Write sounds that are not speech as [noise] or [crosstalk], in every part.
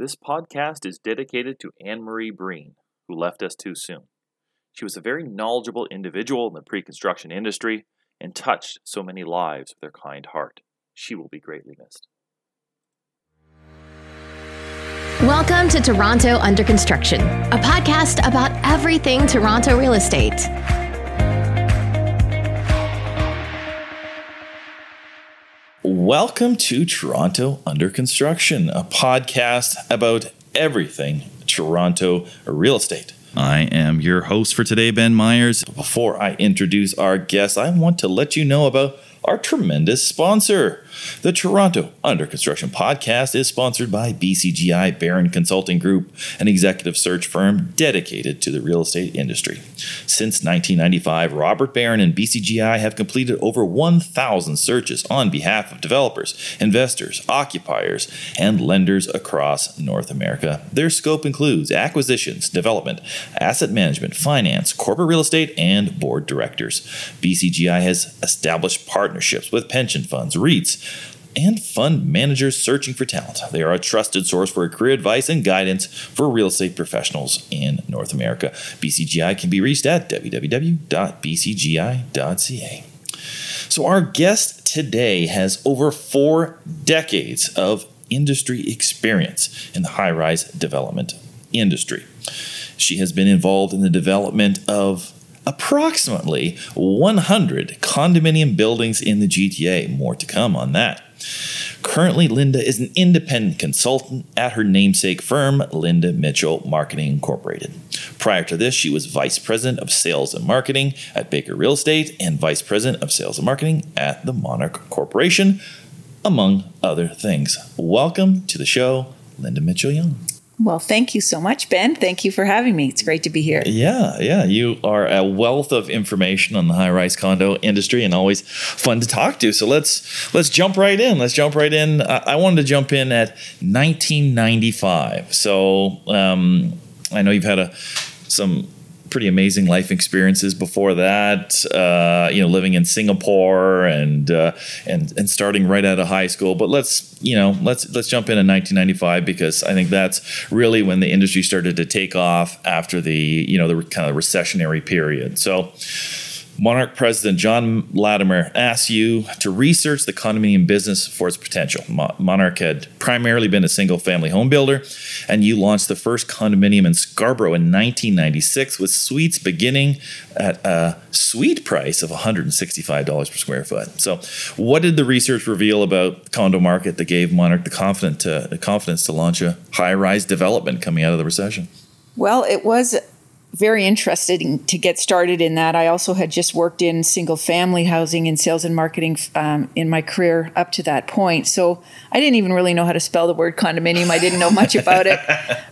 This podcast is dedicated to Anne Marie Breen, who left us too soon. She was a very knowledgeable individual in the pre construction industry and touched so many lives with her kind heart. She will be greatly missed. Welcome to Toronto Under Construction, a podcast about everything Toronto real estate. Welcome to Toronto Under Construction, a podcast about everything Toronto real estate. I am your host for today, Ben Myers. Before I introduce our guest, I want to let you know about our tremendous sponsor. The Toronto Under Construction podcast is sponsored by BCGI Baron Consulting Group, an executive search firm dedicated to the real estate industry. Since 1995, Robert Baron and BCGI have completed over 1,000 searches on behalf of developers, investors, occupiers, and lenders across North America. Their scope includes acquisitions, development, asset management, finance, corporate real estate, and board directors. BCGI has established partnerships with pension funds, REITs, and fund managers searching for talent. They are a trusted source for career advice and guidance for real estate professionals in North America. BCGI can be reached at www.bcgi.ca. So, our guest today has over four decades of industry experience in the high rise development industry. She has been involved in the development of approximately 100 condominium buildings in the GTA. More to come on that. Currently, Linda is an independent consultant at her namesake firm, Linda Mitchell Marketing Incorporated. Prior to this, she was vice president of sales and marketing at Baker Real Estate and vice president of sales and marketing at the Monarch Corporation, among other things. Welcome to the show, Linda Mitchell Young. Well, thank you so much, Ben. Thank you for having me. It's great to be here. Yeah, yeah. You are a wealth of information on the high-rise condo industry, and always fun to talk to. So let's let's jump right in. Let's jump right in. I, I wanted to jump in at 1995. So um, I know you've had a some pretty amazing life experiences before that. Uh, you know, living in Singapore and uh, and and starting right out of high school. But let's you know let's let's jump in in 1995 because I think that's really when the industry started to take off after the you know the kind of recessionary period. So Monarch President John Latimer asked you to research the condominium business for its potential. Monarch had primarily been a single family home builder, and you launched the first condominium in Scarborough in 1996 with suites beginning at a suite price of $165 per square foot. So, what did the research reveal about the condo market that gave Monarch the confidence to, the confidence to launch a high rise development coming out of the recession? Well, it was very interested to get started in that. I also had just worked in single family housing and sales and marketing um, in my career up to that point. So I didn't even really know how to spell the word condominium. I didn't know much about it. [laughs]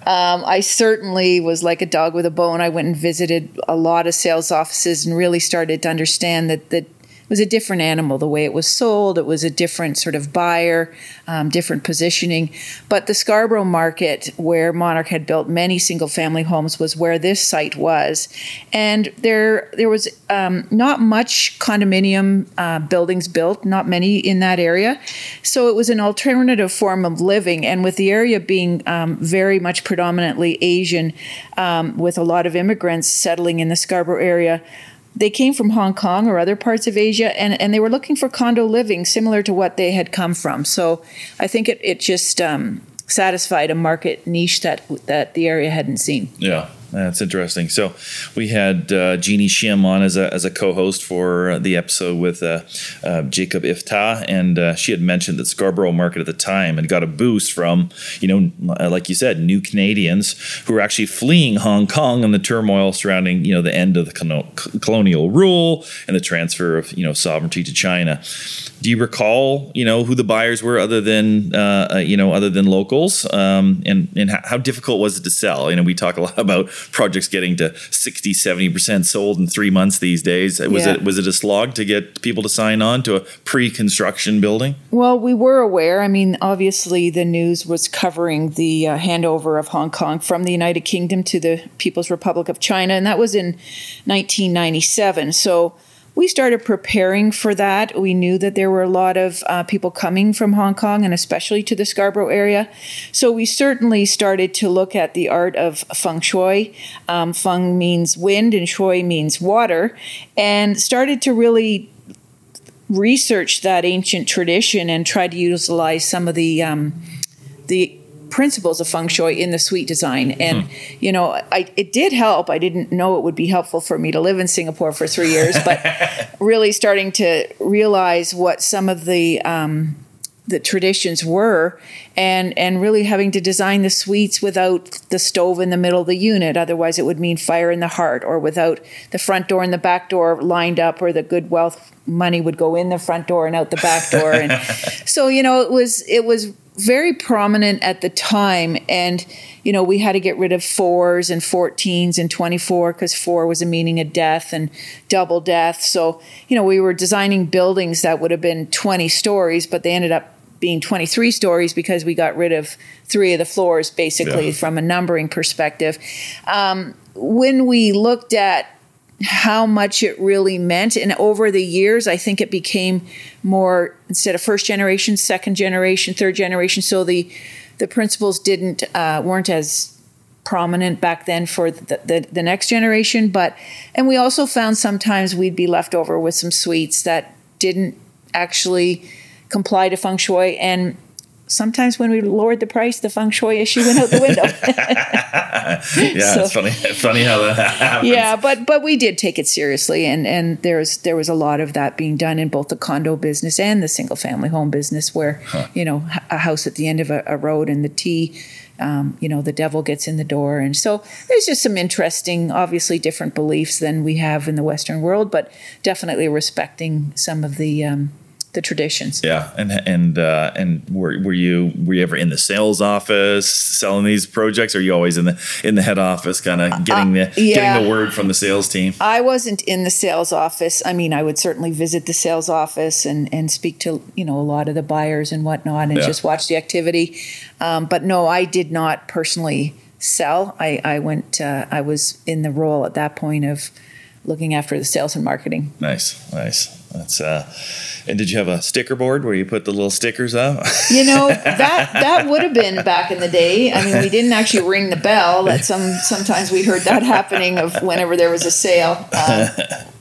Um, I certainly was like a dog with a bone. I went and visited a lot of sales offices and really started to understand that that was a different animal. The way it was sold, it was a different sort of buyer, um, different positioning. But the Scarborough market, where Monarch had built many single-family homes, was where this site was, and there there was um, not much condominium uh, buildings built, not many in that area. So it was an alternative form of living, and with the area being um, very much predominantly Asian, um, with a lot of immigrants settling in the Scarborough area they came from Hong Kong or other parts of Asia, and, and they were looking for condo living similar to what they had come from. So I think it, it just um, satisfied a market niche that that the area hadn't seen. Yeah. That's interesting. So, we had uh, Jeannie Shim on as a, as a co-host for the episode with uh, uh, Jacob Iftah, and uh, she had mentioned that Scarborough market at the time had got a boost from, you know, like you said, new Canadians who were actually fleeing Hong Kong and the turmoil surrounding, you know, the end of the colonial rule and the transfer of, you know, sovereignty to China. Do you recall, you know, who the buyers were other than, uh, you know, other than locals, um, and and how difficult was it to sell? You know, we talk a lot [laughs] about projects getting to 60, 70% sold in three months these days. Was yeah. it was it a slog to get people to sign on to a pre-construction building? Well, we were aware. I mean, obviously the news was covering the uh, handover of Hong Kong from the United Kingdom to the People's Republic of China, and that was in 1997. So we started preparing for that. We knew that there were a lot of uh, people coming from Hong Kong and especially to the Scarborough area. So we certainly started to look at the art of feng shui. Um, feng means wind and shui means water, and started to really research that ancient tradition and try to utilize some of the um, the principles of feng shui in the suite design. And mm. you know I, it did help. I didn't know it would be helpful for me to live in singapore for three years [laughs] but really starting to realize what some of the um, the traditions were and and really having to design the suites without the stove in the middle of the unit. Otherwise it would mean fire in the heart or without the front door and the back door lined up or the good wealth money would go in the front door and out the back door and [laughs] so you know it was it was very prominent at the time. And, you know, we had to get rid of fours and 14s and 24 because four was a meaning of death and double death. So, you know, we were designing buildings that would have been 20 stories, but they ended up being 23 stories because we got rid of three of the floors basically yeah. from a numbering perspective. Um, when we looked at how much it really meant. And over the years, I think it became more instead of first generation, second generation, third generation. So the the principles didn't uh, weren't as prominent back then for the, the, the next generation. But and we also found sometimes we'd be left over with some sweets that didn't actually comply to feng shui and sometimes when we lowered the price, the feng shui issue went out the window. [laughs] yeah, so, it's funny. Funny how that happens. Yeah, but but we did take it seriously, and and there's there was a lot of that being done in both the condo business and the single family home business, where huh. you know a house at the end of a, a road and the T. Um, you know, the devil gets in the door. And so there's just some interesting, obviously different beliefs than we have in the Western world, but definitely respecting some of the um, the traditions. Yeah, and and uh, and were were you were you ever in the sales office selling these projects? Or are you always in the in the head office, kind of getting the uh, yeah. getting the word from the sales team? I wasn't in the sales office. I mean, I would certainly visit the sales office and and speak to you know a lot of the buyers and whatnot, and yeah. just watch the activity. Um, but no, I did not personally sell. I I went. Uh, I was in the role at that point of looking after the sales and marketing. Nice, nice. That's uh, and did you have a sticker board where you put the little stickers up? [laughs] you know that that would have been back in the day. I mean, we didn't actually ring the bell. That some sometimes we heard that happening of whenever there was a sale. Uh,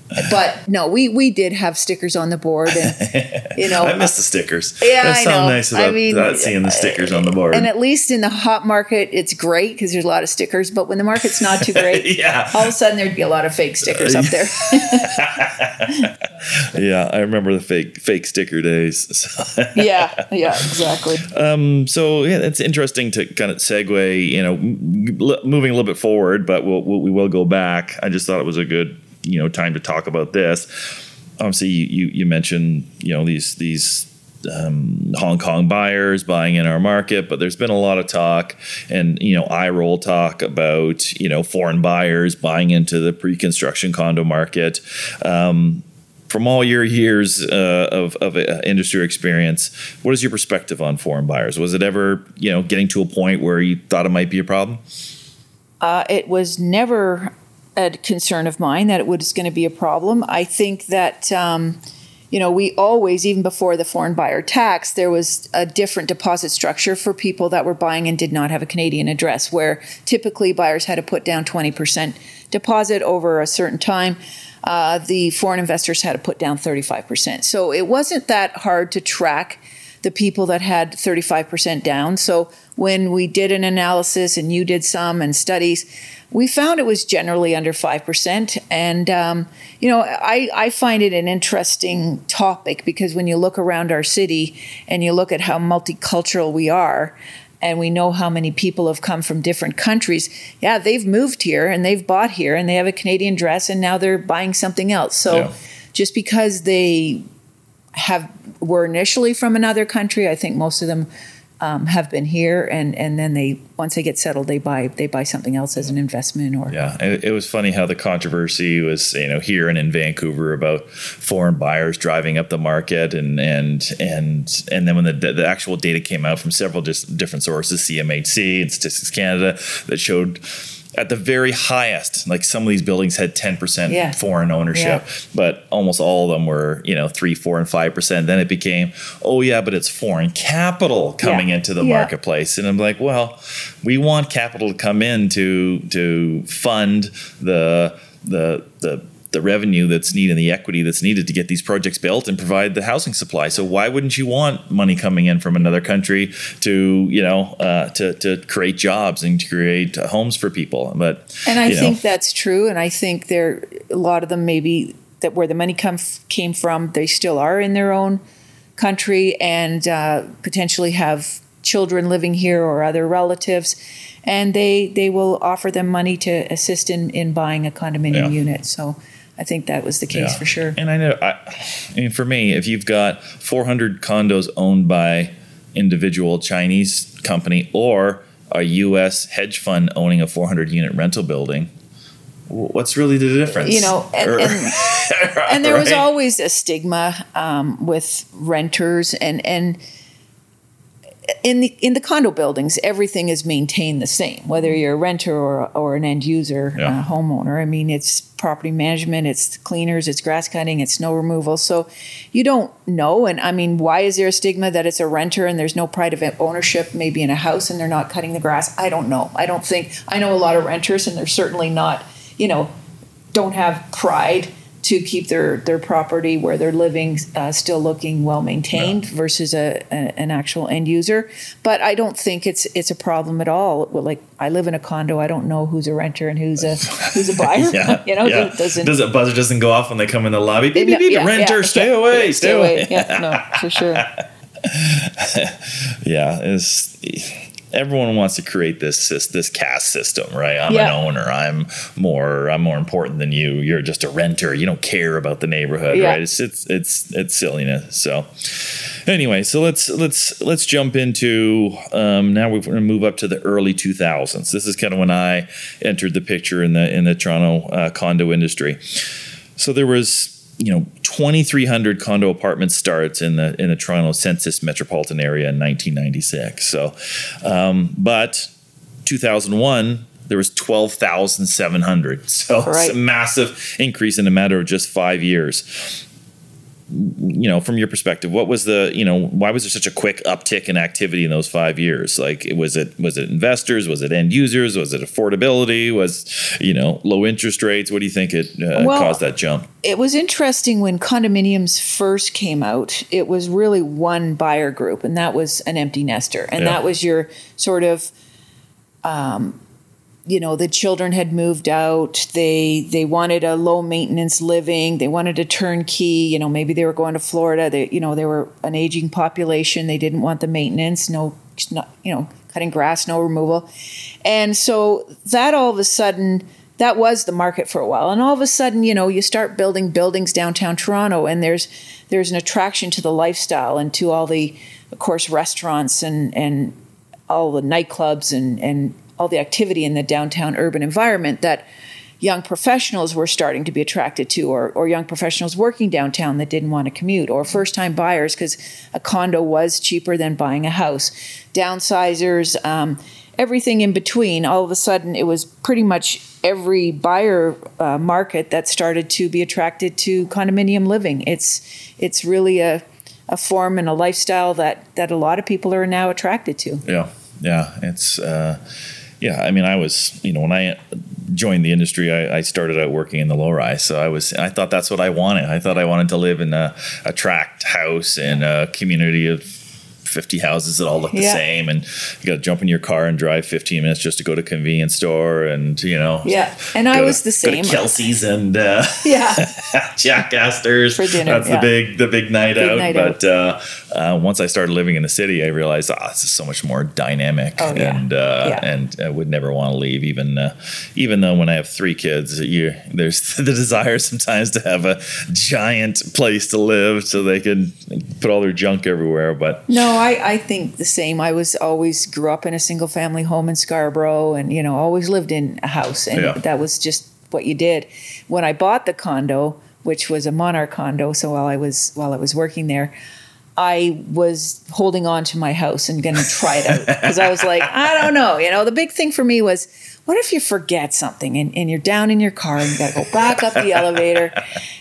[laughs] but no, we we did have stickers on the board, and you know, [laughs] I miss the stickers. Yeah, That's I so know. nice about I mean, that, seeing the stickers on the board. And at least in the hot market, it's great because there's a lot of stickers. But when the market's not too great, [laughs] yeah, all of a sudden there'd be a lot of fake stickers up there. yeah, I remember the fake fake sticker days. yeah, yeah, exactly. Um, so yeah, it's interesting to kind of segue. You know, moving a little bit forward, but we'll, we'll we will go back. I just thought it was a good you know time to talk about this. Obviously, you you, you mentioned you know these these um, Hong Kong buyers buying in our market, but there's been a lot of talk and you know eye roll talk about you know foreign buyers buying into the pre-construction condo market. Um, from all your years uh, of, of uh, industry experience, what is your perspective on foreign buyers? Was it ever you know getting to a point where you thought it might be a problem? Uh, it was never a concern of mine that it was going to be a problem. I think that. Um, you know, we always, even before the foreign buyer tax, there was a different deposit structure for people that were buying and did not have a Canadian address, where typically buyers had to put down 20% deposit over a certain time. Uh, the foreign investors had to put down 35%. So it wasn't that hard to track the people that had 35% down. So when we did an analysis and you did some and studies, we found it was generally under 5%. And, um, you know, I, I find it an interesting topic because when you look around our city and you look at how multicultural we are, and we know how many people have come from different countries. Yeah, they've moved here and they've bought here and they have a Canadian dress and now they're buying something else. So yeah. just because they have were initially from another country, I think most of them um, have been here, and and then they once they get settled, they buy they buy something else as an investment. Or yeah, it, it, was funny how the controversy was you know here and in Vancouver about foreign buyers driving up the market, and and and and then when the the actual data came out from several just different sources, CMHC and Statistics Canada, that showed at the very highest, like some of these buildings had 10% Yeah. foreign ownership, Yeah. but almost all of them were, you know, three, four, and 5%. Then it became, oh, yeah, but it's foreign capital coming Yeah. into the marketplace. And I'm like, well, we want capital to come in to, to fund the, the, the, the revenue that's needed and the equity that's needed to get these projects built and provide the housing supply. So why wouldn't you want money coming in from another country to you know uh, to to create jobs and to create homes for people? But And I you know, think that's true. And I think there, a lot of them maybe that where the money come came from, they still are in their own country and uh, potentially have children living here or other relatives, and they they will offer them money to assist in in buying a condominium Yeah. unit. So. I think that was the case Yeah. for sure. And I know, I, I mean, for me, if you've got 400 condos owned by individual Chinese company or a U.S. hedge fund owning a 400 unit rental building, what's really the difference? You know, and- Or- and- [laughs] and there was always a stigma um, with renters and and in the in the condo buildings everything is maintained the same whether you're a renter or or an end user Yeah. uh, homeowner. I mean it's property management it's cleaners it's grass cutting it's snow removal. So you don't know and i mean why is there a stigma that it's a renter and there's no pride of ownership maybe in a house and they're not cutting the grass? I don't know. I don't think i know a lot of renters and they're certainly not you know don't have pride to keep their, their property where they're living uh, still looking well maintained versus a, a an actual end user. But I don't think it's it's a problem at all. Well, Like I live in a condo, I don't know who's a renter and who's a [laughs] who's a buyer. Yeah, [laughs] you know, yeah. it doesn't. Does it buzzer doesn't go off when they come in the lobby? Beep, beep, beep, yeah, renter, yeah, stay yeah, away, yeah, stay away. Yeah, no, for sure. [laughs] yeah, it's everyone wants to create this this, this caste system, right? I'm Yeah. an owner. I'm more I'm more important than you. You're just a renter. You don't care about the neighborhood, Yeah. right? It's it's it's it's silliness. So anyway, so let's let's let's jump into um, now we're going to move up to the early 2000s. This is kind of when I entered the picture in the in the Toronto uh, condo industry. So there was you know 2300 condo apartment starts in the in the Toronto census metropolitan area in 1996 so um, but 2001 there was 12,700 so it's a massive increase in a matter of just 5 years you know from your perspective what was the you know why was there such a quick uptick in activity in those 5 years? Like was it was it investors? Was it end users? Was it affordability? Was you know low interest rates? What do you think it uh, Well, caused that jump? it was interesting when condominiums first came out. It was really one buyer group, and that was an empty nester, and Yeah. that was your sort of, um, you know, the children had moved out. They they wanted a low maintenance living. They wanted a turnkey. You know, maybe they were going to Florida. They you know they were an aging population. They didn't want the maintenance. No, not, you know, cutting grass, no removal, and so that all of a sudden that was the market for a while and all of a sudden you know you start building buildings downtown toronto and there's there's an attraction to the lifestyle and to all the of course restaurants and and all the nightclubs and and all the activity in the downtown urban environment that young professionals were starting to be attracted to or, or young professionals working downtown that didn't want to commute or first time buyers because a condo was cheaper than buying a house. Downsizers um, everything in between all of a sudden it was pretty much every buyer uh, market that started to be attracted to condominium living. It's it's really a a form and a lifestyle that that a lot of people are now attracted to. Yeah, yeah, it's uh, yeah. I mean, I was you know when I joined the industry, I, I started out working in the low rise, so I was I thought that's what I wanted. I thought I wanted to live in a, a tract house in a community of. 50 houses that all look the Yeah. same and you got to jump in your car and drive 15 minutes just to go to a convenience store and you know Yeah, and I was to- the same. Kelsey's and uh, yeah [laughs] Jack Astor's For dinner, That's yeah. the big the big night Big out. night but Uh, uh, once I started living in the city, I realized, ah, this is so much more dynamic, Oh, yeah. and uh, Yeah. and I would never want to leave. Even uh, even though when I have three kids, you there's [laughs] the desire sometimes to have a giant place to live so they can put all their junk everywhere. But No, I, I think the same. I was always grew up in a single family home in Scarborough and, you know, always lived in a house and Yeah. that was just what you did. When I bought the condo, which was a monarch condo, so while I was while I was working there, I was holding on to my house and going to try it out because I was like, [laughs] I don't know. You know, the big thing for me was, what if you forget something and, and you're down in your car and you got to go back up the elevator?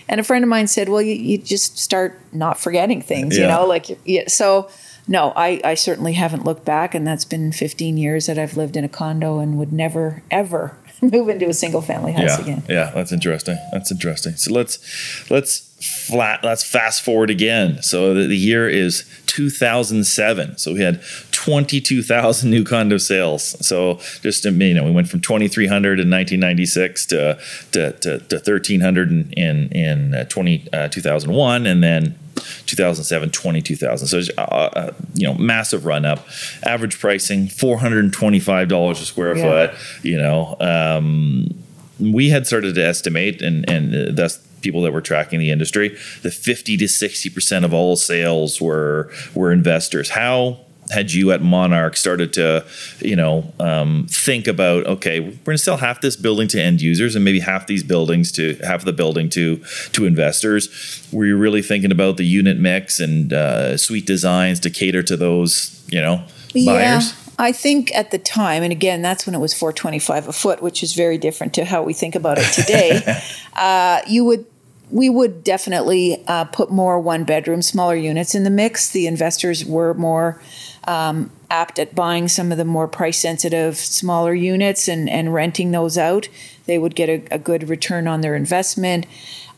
And a friend of mine said, well, you, you just start not forgetting things, you know, like, yeah. So, no, I, I certainly haven't looked back. And that's been 15 years that I've lived in a condo and would never, ever [laughs] move into a single family house yeah, again. yeah, that's interesting. That's interesting. So let's let's flat let's fast forward again. So the, the year is 2007. So we had 22,000 new condo sales. So just you know, we went from 2,300 in 1996 to to, to, to 1,300 in in, in uh, 20 uh, 2001, and then 2007 22,000. So it's, uh, uh, you know, massive run up. Average pricing $425 a square Yeah. foot. You know. Um, we had started to estimate, and and uh, thus people that were tracking the industry, the fifty to sixty percent of all sales were were investors. How had you at Monarch started to, you know, um, think about okay, we're going to sell half this building to end users and maybe half these buildings to half the building to to investors? Were you really thinking about the unit mix and uh, suite designs to cater to those, you know, buyers? I think at the time, and again, that's when it was 425 a foot, which is very different to how we think about it today. [laughs] uh, you would, we would definitely uh, put more one bedroom, smaller units in the mix. The investors were more um, apt at buying some of the more price sensitive, smaller units and, and renting those out. They would get a, a good return on their investment.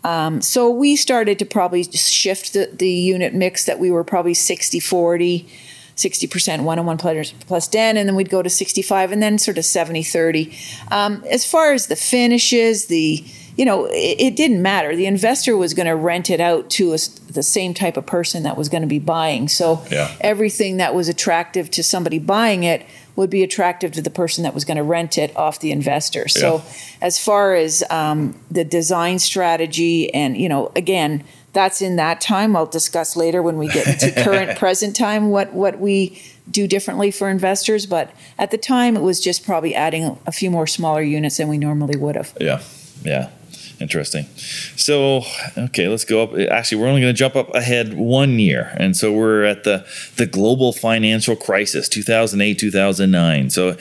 Um, so we started to probably shift the, the unit mix that we were probably 60 40. 60% one on one plus, den, and then we'd go to 65 and then sort of 70 30. Um, as far as the finishes, the you know, it, it didn't matter. The investor was going to rent it out to a the same type of person that was going to be buying. So Yeah. everything that was attractive to somebody buying it would be attractive to the person that was going to rent it off the investor. So as far as um, the design strategy and you know again that's in that time i'll discuss later when we get into [laughs] current present time what what we do differently for investors but at the time it was just probably adding a few more smaller units than we normally would have Yeah, yeah, interesting. So, okay, let's go up. Actually, we're only going to jump up ahead one year, and so we're at the the global financial crisis, two thousand eight, two thousand nine. So,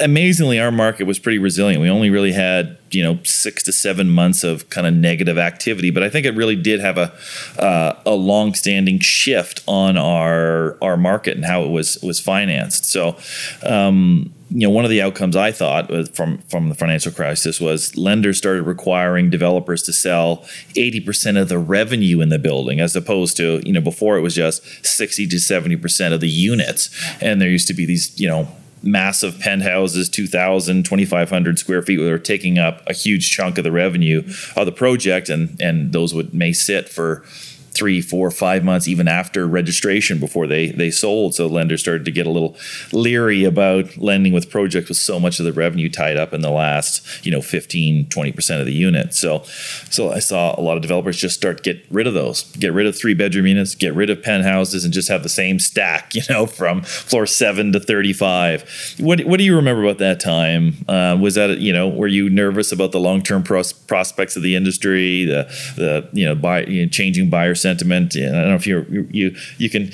amazingly, our market was pretty resilient. We only really had you know six to seven months of kind of negative activity, but I think it really did have a uh, a long standing shift on our our market and how it was was financed. So. Um, you know, one of the outcomes I thought from from the financial crisis was lenders started requiring developers to sell 80% of the revenue in the building as opposed to, you know, before it was just 60 to 70% of the units. And there used to be these, you know, massive penthouses 2000 2500 square feet were taking up a huge chunk of the revenue of the project and and those would may sit for three, four, five months even after registration before they they sold. So lenders started to get a little leery about lending with projects with so much of the revenue tied up in the last, you know, 15, 20% of the unit. So so I saw a lot of developers just start to get rid of those, get rid of three bedroom units, get rid of penthouses and just have the same stack, [laughs] you know, from floor seven to 35. What, what do you remember about that time? Uh, was that, you know, were you nervous about the long-term pros- prospects of the industry, the, the, you know, buy, you know, changing buyer sentiment? And I don't know if you're, you, you, you can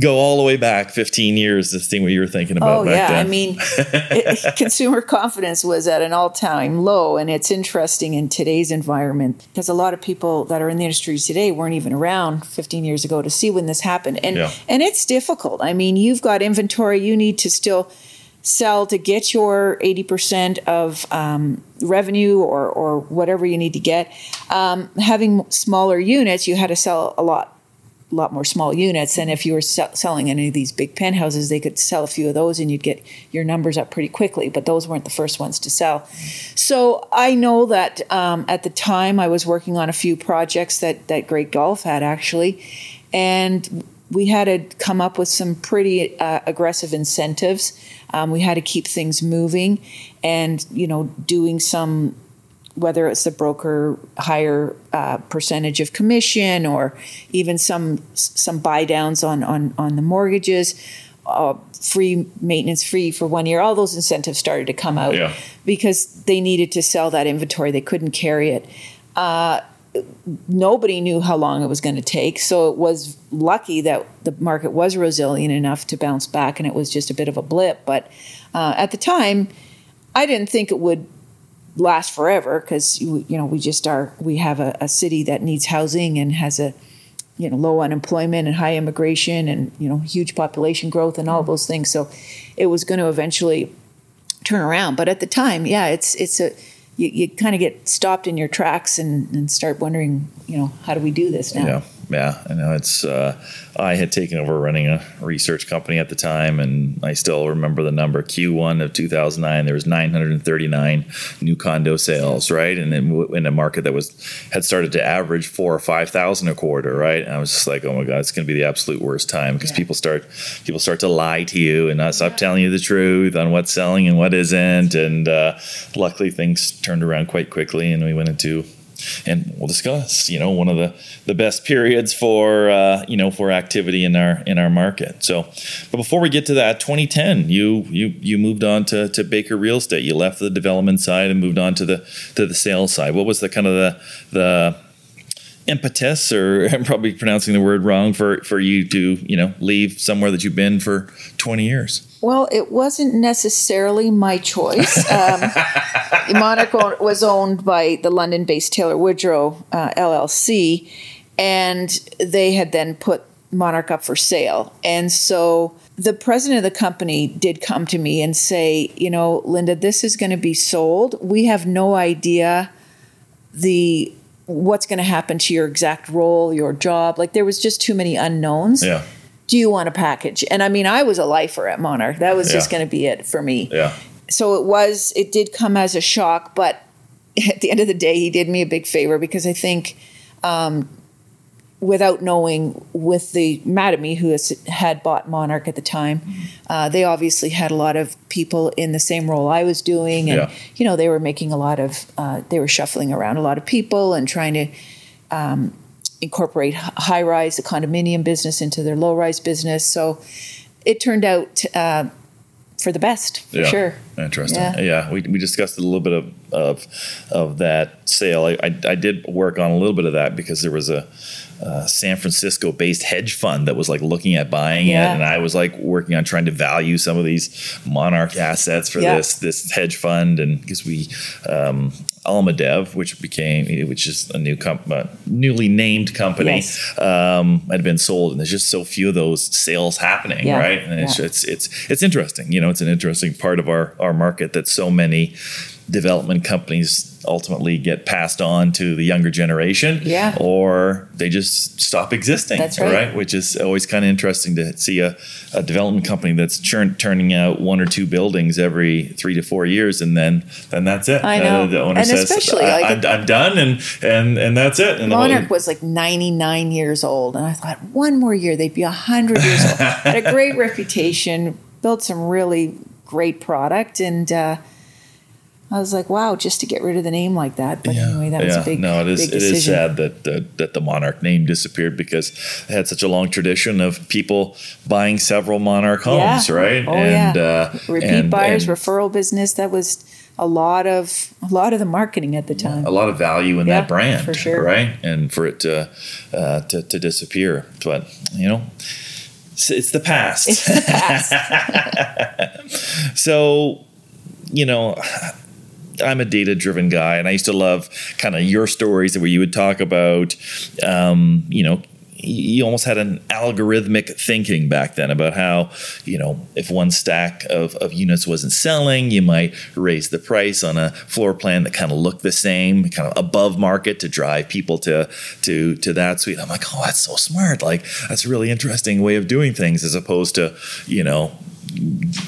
go all the way back 15 years to see what you were thinking about Oh yeah, then. I mean, [laughs] it, [laughs] consumer confidence was at an all-time low, and it's interesting in today's environment because a lot of people that are in the industry today weren't even around 15 years ago to see when this happened, and Yeah. and it's difficult. I mean, you've got inventory you need to still sell to get your 80% of um, revenue or, or whatever you need to get. Um, having smaller units, you had to sell a lot lot more small units. And if you were se- selling any of these big penthouses they could sell a few of those and you'd get your numbers up pretty quickly. But those weren't the first ones to sell. So i know that um, at the time i was working on a few projects that that Great Gulf had actually. And we had to come up with some pretty uh, aggressive incentives um, we had to keep things moving and you know doing some whether it's the broker higher uh, percentage of commission or even some some buy downs on on on the mortgages, uh, free maintenance free for one year. All those incentives started to come out Yeah. because they needed to sell that inventory. They couldn't carry it. Nobody knew how long it was going to take. So it was lucky that the market was resilient enough to bounce back, and it was just a bit of a blip. But uh, at the time, I didn't think it would last forever because you know we just are we have a, a, city that needs housing and has a you know low unemployment and high immigration and you know huge population growth and all those things. So it was going to eventually turn around. But at the time, yeah, it's it's a you, you kind of get stopped in your tracks and, and start wondering, you know, how do we do this now? Yeah, yeah. I know it's. Uh, I had taken over running a research company at the time, and I still remember the number Q1 of 2009. There was 939 new condo sales, right, and in, in a market that was had started to average four or five thousand a quarter, right. And I was just like, oh my god, it's going to be the absolute worst time because yeah. people start people start to lie to you and not stop yeah. telling you the truth on what's selling and what isn't. And uh, luckily, things turned around quite quickly, and we went into and we'll discuss you know one of the the best periods for uh, you know for activity in our in our market. So but before we get to that 2010 you you you moved on to, to baker real estate. You left the development side and moved on to the to the sales side. What was the kind of the the impetus or [laughs] i'm probably pronouncing the word wrong for for you to you know leave somewhere that you've been for 20 years well, it wasn't necessarily my choice. Um, [laughs] Monarch was owned by the London based Taylor Woodrow uh, LLC, and they had then put Monarch up for sale. And so the president of the company did come to me and say, you know, Linda, this is going to be sold. We have no idea the what's going to happen to your exact role, your job. Like there was just too many unknowns. Yeah do you want a package? And I mean, I was a lifer at Monarch. That was yeah. just going to be it for me. Yeah. So it was, it did come as a shock, but [laughs] at the end of the day, he did me a big favor because I think, um, without knowing, with the Mattamy who has, had bought Monarch at the time, uh, they obviously had a lot of people in the same role I was doing, and yeah. you know they were making a lot of, uh, they were shuffling around a lot of people and trying to. Um, incorporate high rise, the condominium business into their low rise business. So it turned out uh, for the best, for yeah. sure. Interesting. Yeah. yeah, we, we discussed a little bit of of, of that sale. I, I, I did work on a little bit of that because there was a uh, San Francisco based hedge fund that was like looking at buying yeah. it. And I was like working on trying to value some of these monarch assets for yeah. this, this hedge fund. And because we, um, Almadev, which became, which is a new comp- uh, newly named company, yes. um, had been sold, and there's just so few of those sales happening, right? And it's, it's it's it's interesting. You know, it's an interesting part of our our market that so many development companies ultimately get passed on to the younger generation yeah. or they just stop existing that's right. right? which is always kind of interesting to see a, a development company that's churn, turning out one or two buildings every three to four years and then then that's it I know. Uh, the owner and says especially I, like am done and and and that's it and Monarch was like 99 years old and I thought one more year they'd be 100 years old [laughs] had a great reputation built some really great product and uh, I was like, wow, just to get rid of the name like that. But yeah, anyway, that yeah. was a big. No, it is. It is sad that, that that the Monarch name disappeared because it had such a long tradition of people buying several Monarch homes, yeah. right? Oh and, yeah. Uh, Repeat and, buyers, and, referral business. That was a lot of a lot of the marketing at the time. A lot of value in that brand, for sure. right? And for it to uh, to, to disappear, but you know. It's the past. It's the past. [laughs] so, you know, I'm a data driven guy, and I used to love kind of your stories where you would talk about, um, you know, you almost had an algorithmic thinking back then about how, you know, if one stack of, of units wasn't selling, you might raise the price on a floor plan that kind of looked the same, kind of above market to drive people to to to that suite. I'm like, oh, that's so smart. Like that's a really interesting way of doing things as opposed to, you know,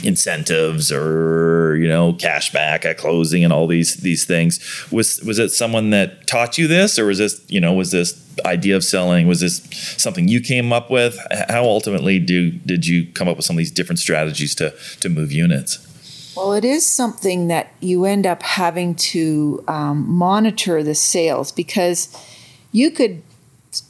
incentives or you know cash back at closing and all these these things. Was was it someone that taught you this or was this you know was this idea of selling was this something you came up with? How ultimately do did you come up with some of these different strategies to to move units? Well, it is something that you end up having to um, monitor the sales because you could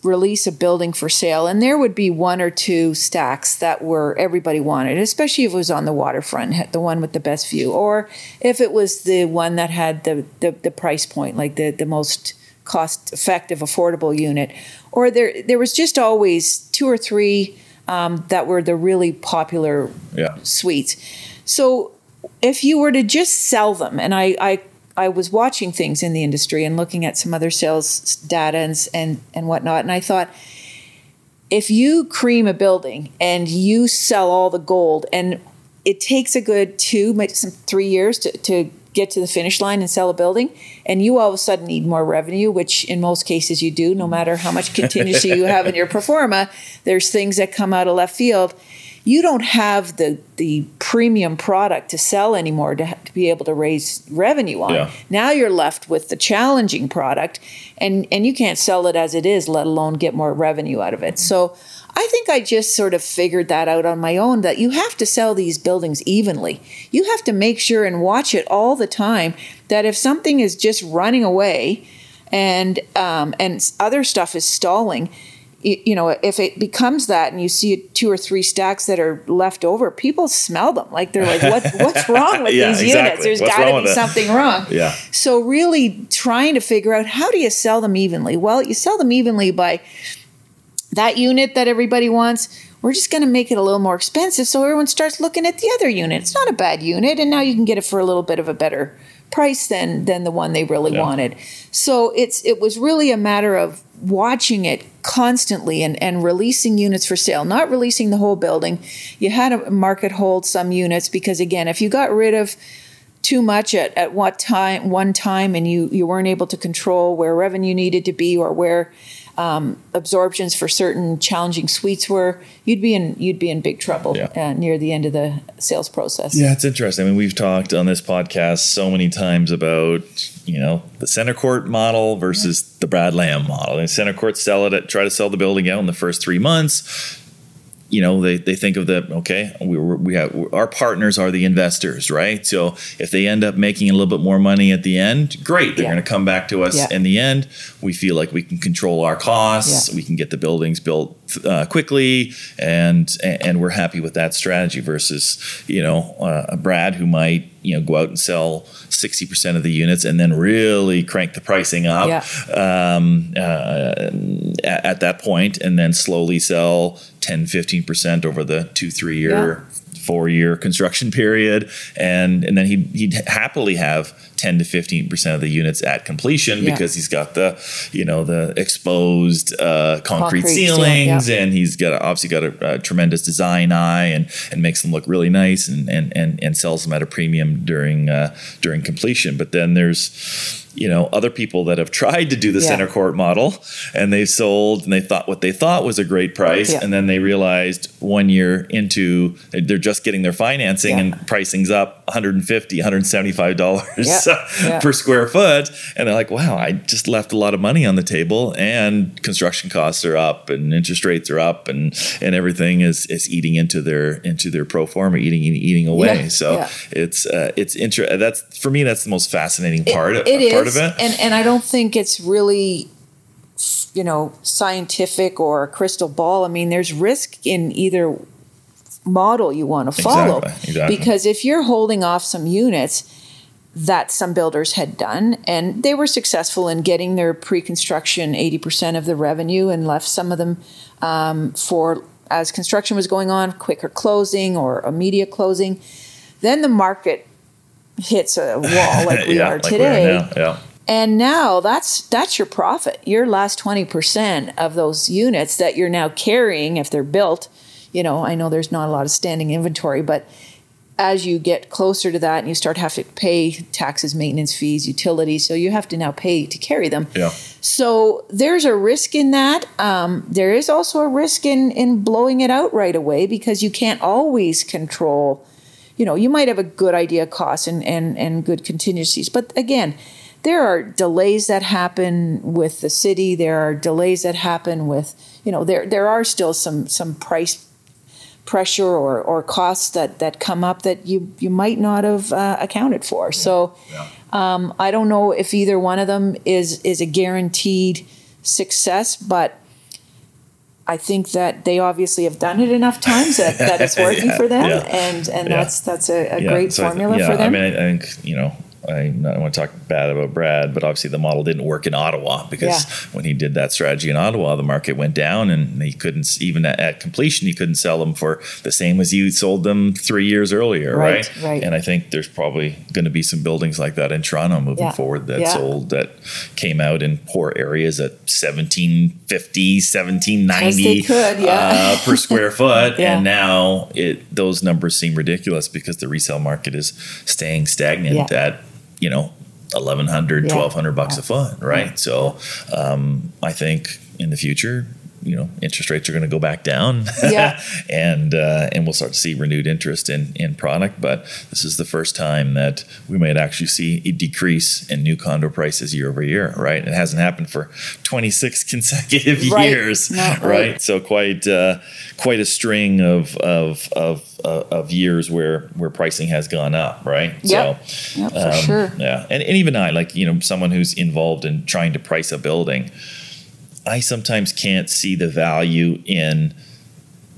release a building for sale and there would be one or two stacks that were everybody wanted especially if it was on the waterfront the one with the best view or if it was the one that had the the, the price point like the the most cost effective, affordable unit, or there there was just always two or three um, that were the really popular Yeah. suites. So if you were to just sell them, and I, I I was watching things in the industry and looking at some other sales data and and, and whatnot, and I thought if you cream a building and you sell all the gold and it takes a good two maybe some three years to, to get to the finish line and sell a building and you all of a sudden need more revenue which in most cases you do no matter how much [laughs] contingency you have in your pro forma there's things that come out of left field you don't have the the premium product to sell anymore to, to be able to raise revenue on. Yeah. Now you're left with the challenging product, and and you can't sell it as it is, let alone get more revenue out of it. So. I think I just sort of figured that out on my own that you have to sell these buildings evenly. You have to make sure and watch it all the time that if something is just running away and um, and other stuff is stalling, you, know, if it becomes that and you see two or three stacks that are left over, people smell them. Like they're like, what, [laughs] what's wrong with Yeah, these exactly. units? There's got to be something wrong. Yeah. So really trying to figure out how do you sell them evenly? Well, you sell them evenly by that unit that everybody wants. We're just going to make it a little more expensive so everyone starts looking at the other unit. It's not a bad unit, and now you can get it for a little bit of a better price than than the one they really Yeah. wanted. So it's it was really a matter of watching it constantly and, and releasing units for sale, not releasing the whole building. You had a market hold some units because again, if you got rid of too much at, at what time one time and you you weren't able to control where revenue needed to be or where um, absorptions for certain challenging suites were you'd be in you'd be in big trouble Yeah. uh, near the end of the sales process Yeah, it's interesting. I mean, we've talked on this podcast so many times about you know the CentreCourt model versus the Brad Lamb model. And CentreCourt sell it, at, try to sell the building out in the first three months. You know, they, they think of the okay, we we have our partners are the investors, right? So if they end up making a little bit more money at the end, great. They're Yeah. going to come back to us Yeah. in the end. We feel like we can control our costs. Yeah. We can get the buildings built uh, quickly, and and we're happy with that strategy versus you know uh, a Brad who might you know go out and sell sixty percent of the units and then really crank the pricing up um, uh, at, at that point, and then slowly sell 10 15 percent over the two three year. Four year construction period, and and then he'd, he'd happily have ten to fifteen percent of the units at completion Yeah. because he's got the you know the exposed uh, concrete, Concrete ceiling, ceilings yeah. and he's got a, obviously got a, a tremendous design eye and and makes them look really nice and and and, and sells them at a premium during uh, during completion. But then there's you know other people that have [laughs] tried to do the Yeah. CentreCourt model and they've sold and they thought what they thought was a great price Yeah. and then they realized one year into they're just getting their financing Yeah. and pricing's up 150 175 dollars Yeah. [laughs] Yeah. per square foot and they're like wow i just left a lot of money on the table and construction costs are up and interest rates are up and and everything is is eating into their into their pro forma eating eating away Yeah. so it's uh, it's inter- that's for me that's the most fascinating part of it part is, of it and and I don't think it's really, you know, scientific or crystal ball. I mean, there's risk in either model you want to follow, Exactly, exactly. because if you're holding off some units that some builders had done, and they were successful in getting their pre-construction 80% of the revenue and left some of them um, for as construction was going on, quicker closing or immediate closing, then the market hits a wall [laughs] like we yeah are like we today. now. yeah And now that's that's your profit. Your last 20% of those units that you're now carrying if they're built, you know, I know there's not a lot of standing inventory, but as you get closer to that and you start having to pay taxes, maintenance fees, utilities, so you have to now pay to carry them. yeah So there's a risk in that. Um, there is also a risk in in blowing it out right away because you can't always control. You know, you might have a good idea of costs and and and good contingencies, but again, there are delays that happen with the city. There are delays that happen with you know there there are still some some price pressure or, or costs that, that come up that you, you might not have uh, accounted for. So um, I don't know if either one of them is is a guaranteed success, but I think that they obviously have done it enough times that, that it's [laughs] working Yeah, for them, yeah, and and yeah. that's that's a, a great so th- formula yeah, for them. I mean, I, I think you know I don't want to talk bad about Brad, but obviously the model didn't work in Ottawa because Yeah. when he did that strategy in Ottawa, the market went down and he couldn't even at, at completion he couldn't sell them for the same as you sold them three years earlier, Right, right? right. And I think there's probably going to be some buildings like that in Toronto moving Yeah, forward that yeah. sold that came out in poor areas at 1750, 1790 As they could, uh, per square foot, [laughs] and now it those numbers seem ridiculous because the resale market is staying stagnant at you know 1100 Yeah. 1200 bucks Yeah. a foot right so um, i think in the future you know interest rates are going to go back down Yeah. [laughs] and uh, and we'll start to see renewed interest in in product but this is the first time that we might actually see a decrease in new condo prices year over year right it hasn't happened for 26 [laughs] consecutive Right. years right. right. so quite uh, quite a string of of of uh, of years where where pricing has gone up right Yep. so Yep, for um, sure. yeah, and, and even I, like you know, someone who's involved in trying to price a building, I sometimes can't see the value in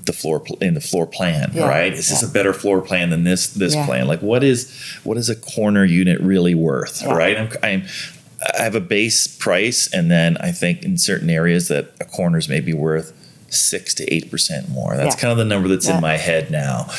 the floor in the floor plan. Yeah, Right? Is this a better floor plan than this this Yeah. plan? Like, what is what is a corner unit really worth? Yeah. Right? I'm, I'm I have a base price, and then I think in certain areas that a corner is maybe worth six to eight percent more. That's Yeah. kind of the number that's Yeah. in my head now.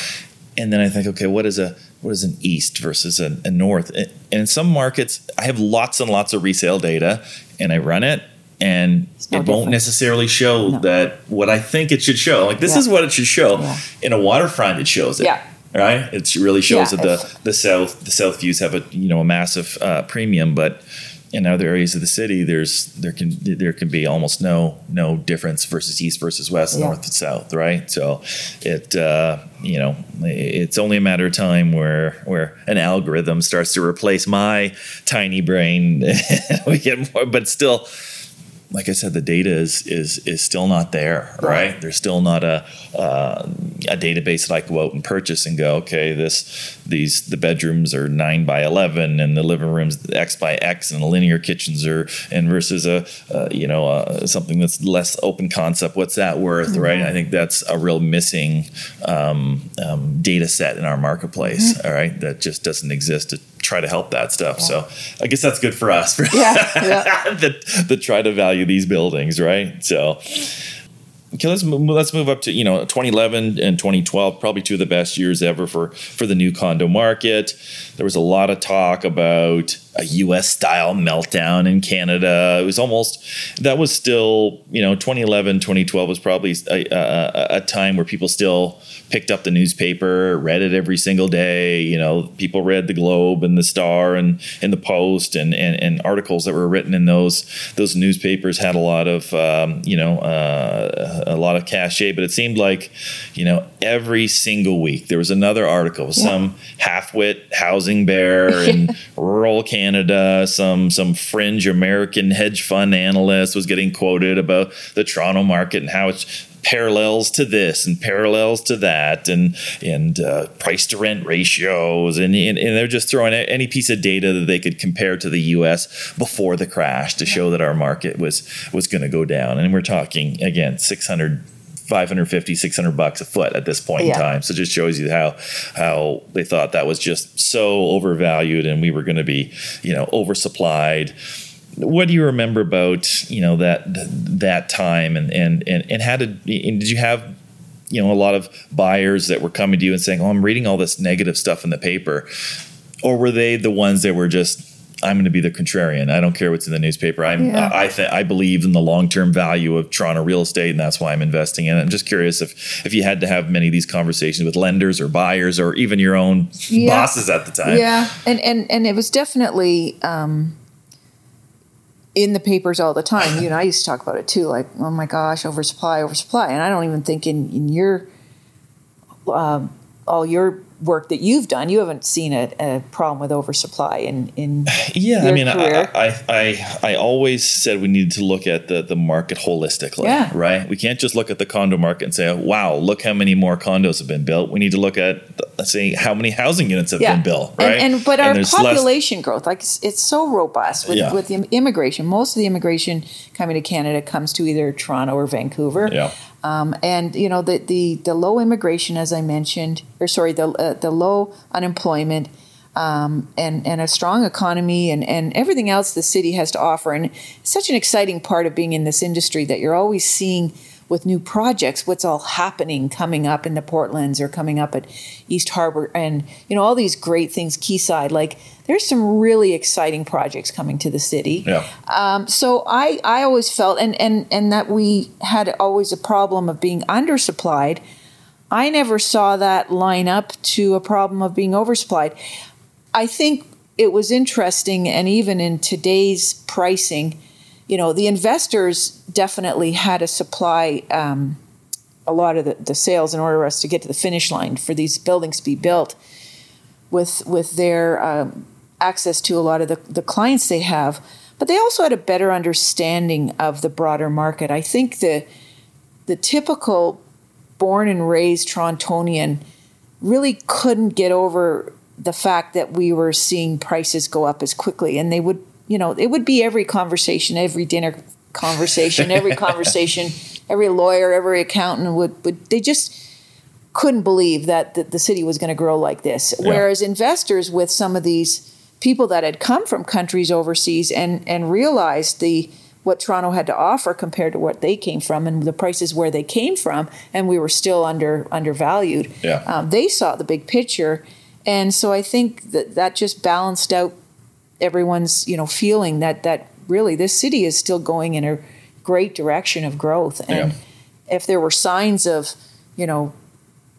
And then I think, okay, what is a what is an east versus a, a north? And in some markets, I have lots and lots of resale data, and I run it, and it won't different. necessarily show No. that what I think it should show. Like this Yeah. is what it should show. Yeah. In a waterfront, it shows it. Yeah. Right. It really shows Yeah, that the the south the south views have a you know a massive uh, premium, but in other areas of the city, there's there can there can be almost no no difference versus east versus west, north and south, right? So it uh, you know it's only a matter of time where where an algorithm starts to replace my tiny brain. [laughs] we get more, but still. Like I said, the data is is is still not there, right? There's still not a uh, a database that I go out and purchase and go, okay, this these the bedrooms are nine by eleven and the living rooms X by X and the linear kitchens are and versus a uh, you know uh, something that's less open concept. What's that worth, right? I think that's a real missing um, um, data set in our marketplace. all right, that just doesn't exist try to help that stuff. So I guess that's good for us. Yeah, yeah. [laughs] that that try to value these buildings, right? So. Okay, let's move, let's move up to you know 2011 and 2012, probably two of the best years ever for for the new condo market. There was a lot of talk about a U.S. style meltdown in Canada. It was almost that was still you know 2011 2012 was probably a, a, a time where people still picked up the newspaper, read it every single day. You know, people read the Globe and the Star and and the Post and and, and articles that were written in those those newspapers had a lot of um, you know uh, a lot of cachet. But it seemed like you know every single week there was another article, some half-wit housing bear in [laughs] rural Canada, some some fringe American hedge fund analyst was getting quoted about the Toronto market and how it's parallels to this and parallels to that and and uh, price to rent ratios. And, and and they're just throwing any piece of data that they could compare to the US before the crash to show that our market was was going to go down. And we're talking again 600 550 600 bucks a foot at this point Yeah. in time so it just shows you how how they thought that was just so overvalued and we were going to be you know oversupplied what do you remember about you know that that time and and and, and how did and did you have you know a lot of buyers that were coming to you and saying oh i'm reading all this negative stuff in the paper or were they the ones that were just i'm going to be the contrarian i don't care what's in the newspaper i'm Yeah. i th- i believe in the long-term value of toronto real estate and that's why i'm investing in it i'm just curious if if you had to have many of these conversations with lenders or buyers or even your own Yeah. bosses at the time Yeah, and and and it was definitely um, in the papers all the time. You and I used to talk about it too. Like, oh my gosh, oversupply, oversupply. And I don't even think in in your um, all your work that you've done, you haven't seen a, a problem with oversupply in in [sighs] Yeah, I mean, I. I, I, I always said we needed to look at the, the market holistically, Yeah. right? We can't just look at the condo market and say, oh, wow, look how many more condos have been built. We need to look at, let's say, how many housing units have been built, right? And, and but our there's less- population growth, like it's, it's so robust with, Yeah. with the immigration. Most of the immigration coming to Canada comes to either Toronto or Vancouver. yeah, Um, and you know the, the the low immigration, as I mentioned, or sorry, the uh, the low unemployment, um, and and a strong economy and and everything else the city has to offer. And such an exciting part of being in this industry that you're always seeing with new projects what's all happening coming up in the Portlands or coming up at East Harbour and you know all these great things Quayside like there's some really exciting projects coming to the city. Yeah. Um, so I I always felt and and and that we had always a problem of being undersupplied. I never saw that line up to a problem of being oversupplied. I think it was interesting, and even in today's pricing, you know, the investors definitely had to supply um, a lot of the, the sales in order for us to get to the finish line for these buildings to be built with with their um, access to a lot of the, the clients they have. But they also had a better understanding of the broader market. I think the the typical born and raised Torontonian really couldn't get over the fact that we were seeing prices go up as quickly and they would you know it would be every conversation every dinner conversation every [laughs] conversation every lawyer every accountant would, would they just couldn't believe that the, the city was going to grow like this Yeah. whereas investors with some of these people that had come from countries overseas and and realized the what Toronto had to offer compared to what they came from and the prices where they came from and we were still under undervalued Yeah. um, they saw the big picture and so I think that that just balanced out everyone's you know feeling that that really this city is still going in a great direction of growth and Yeah. if there were signs of you know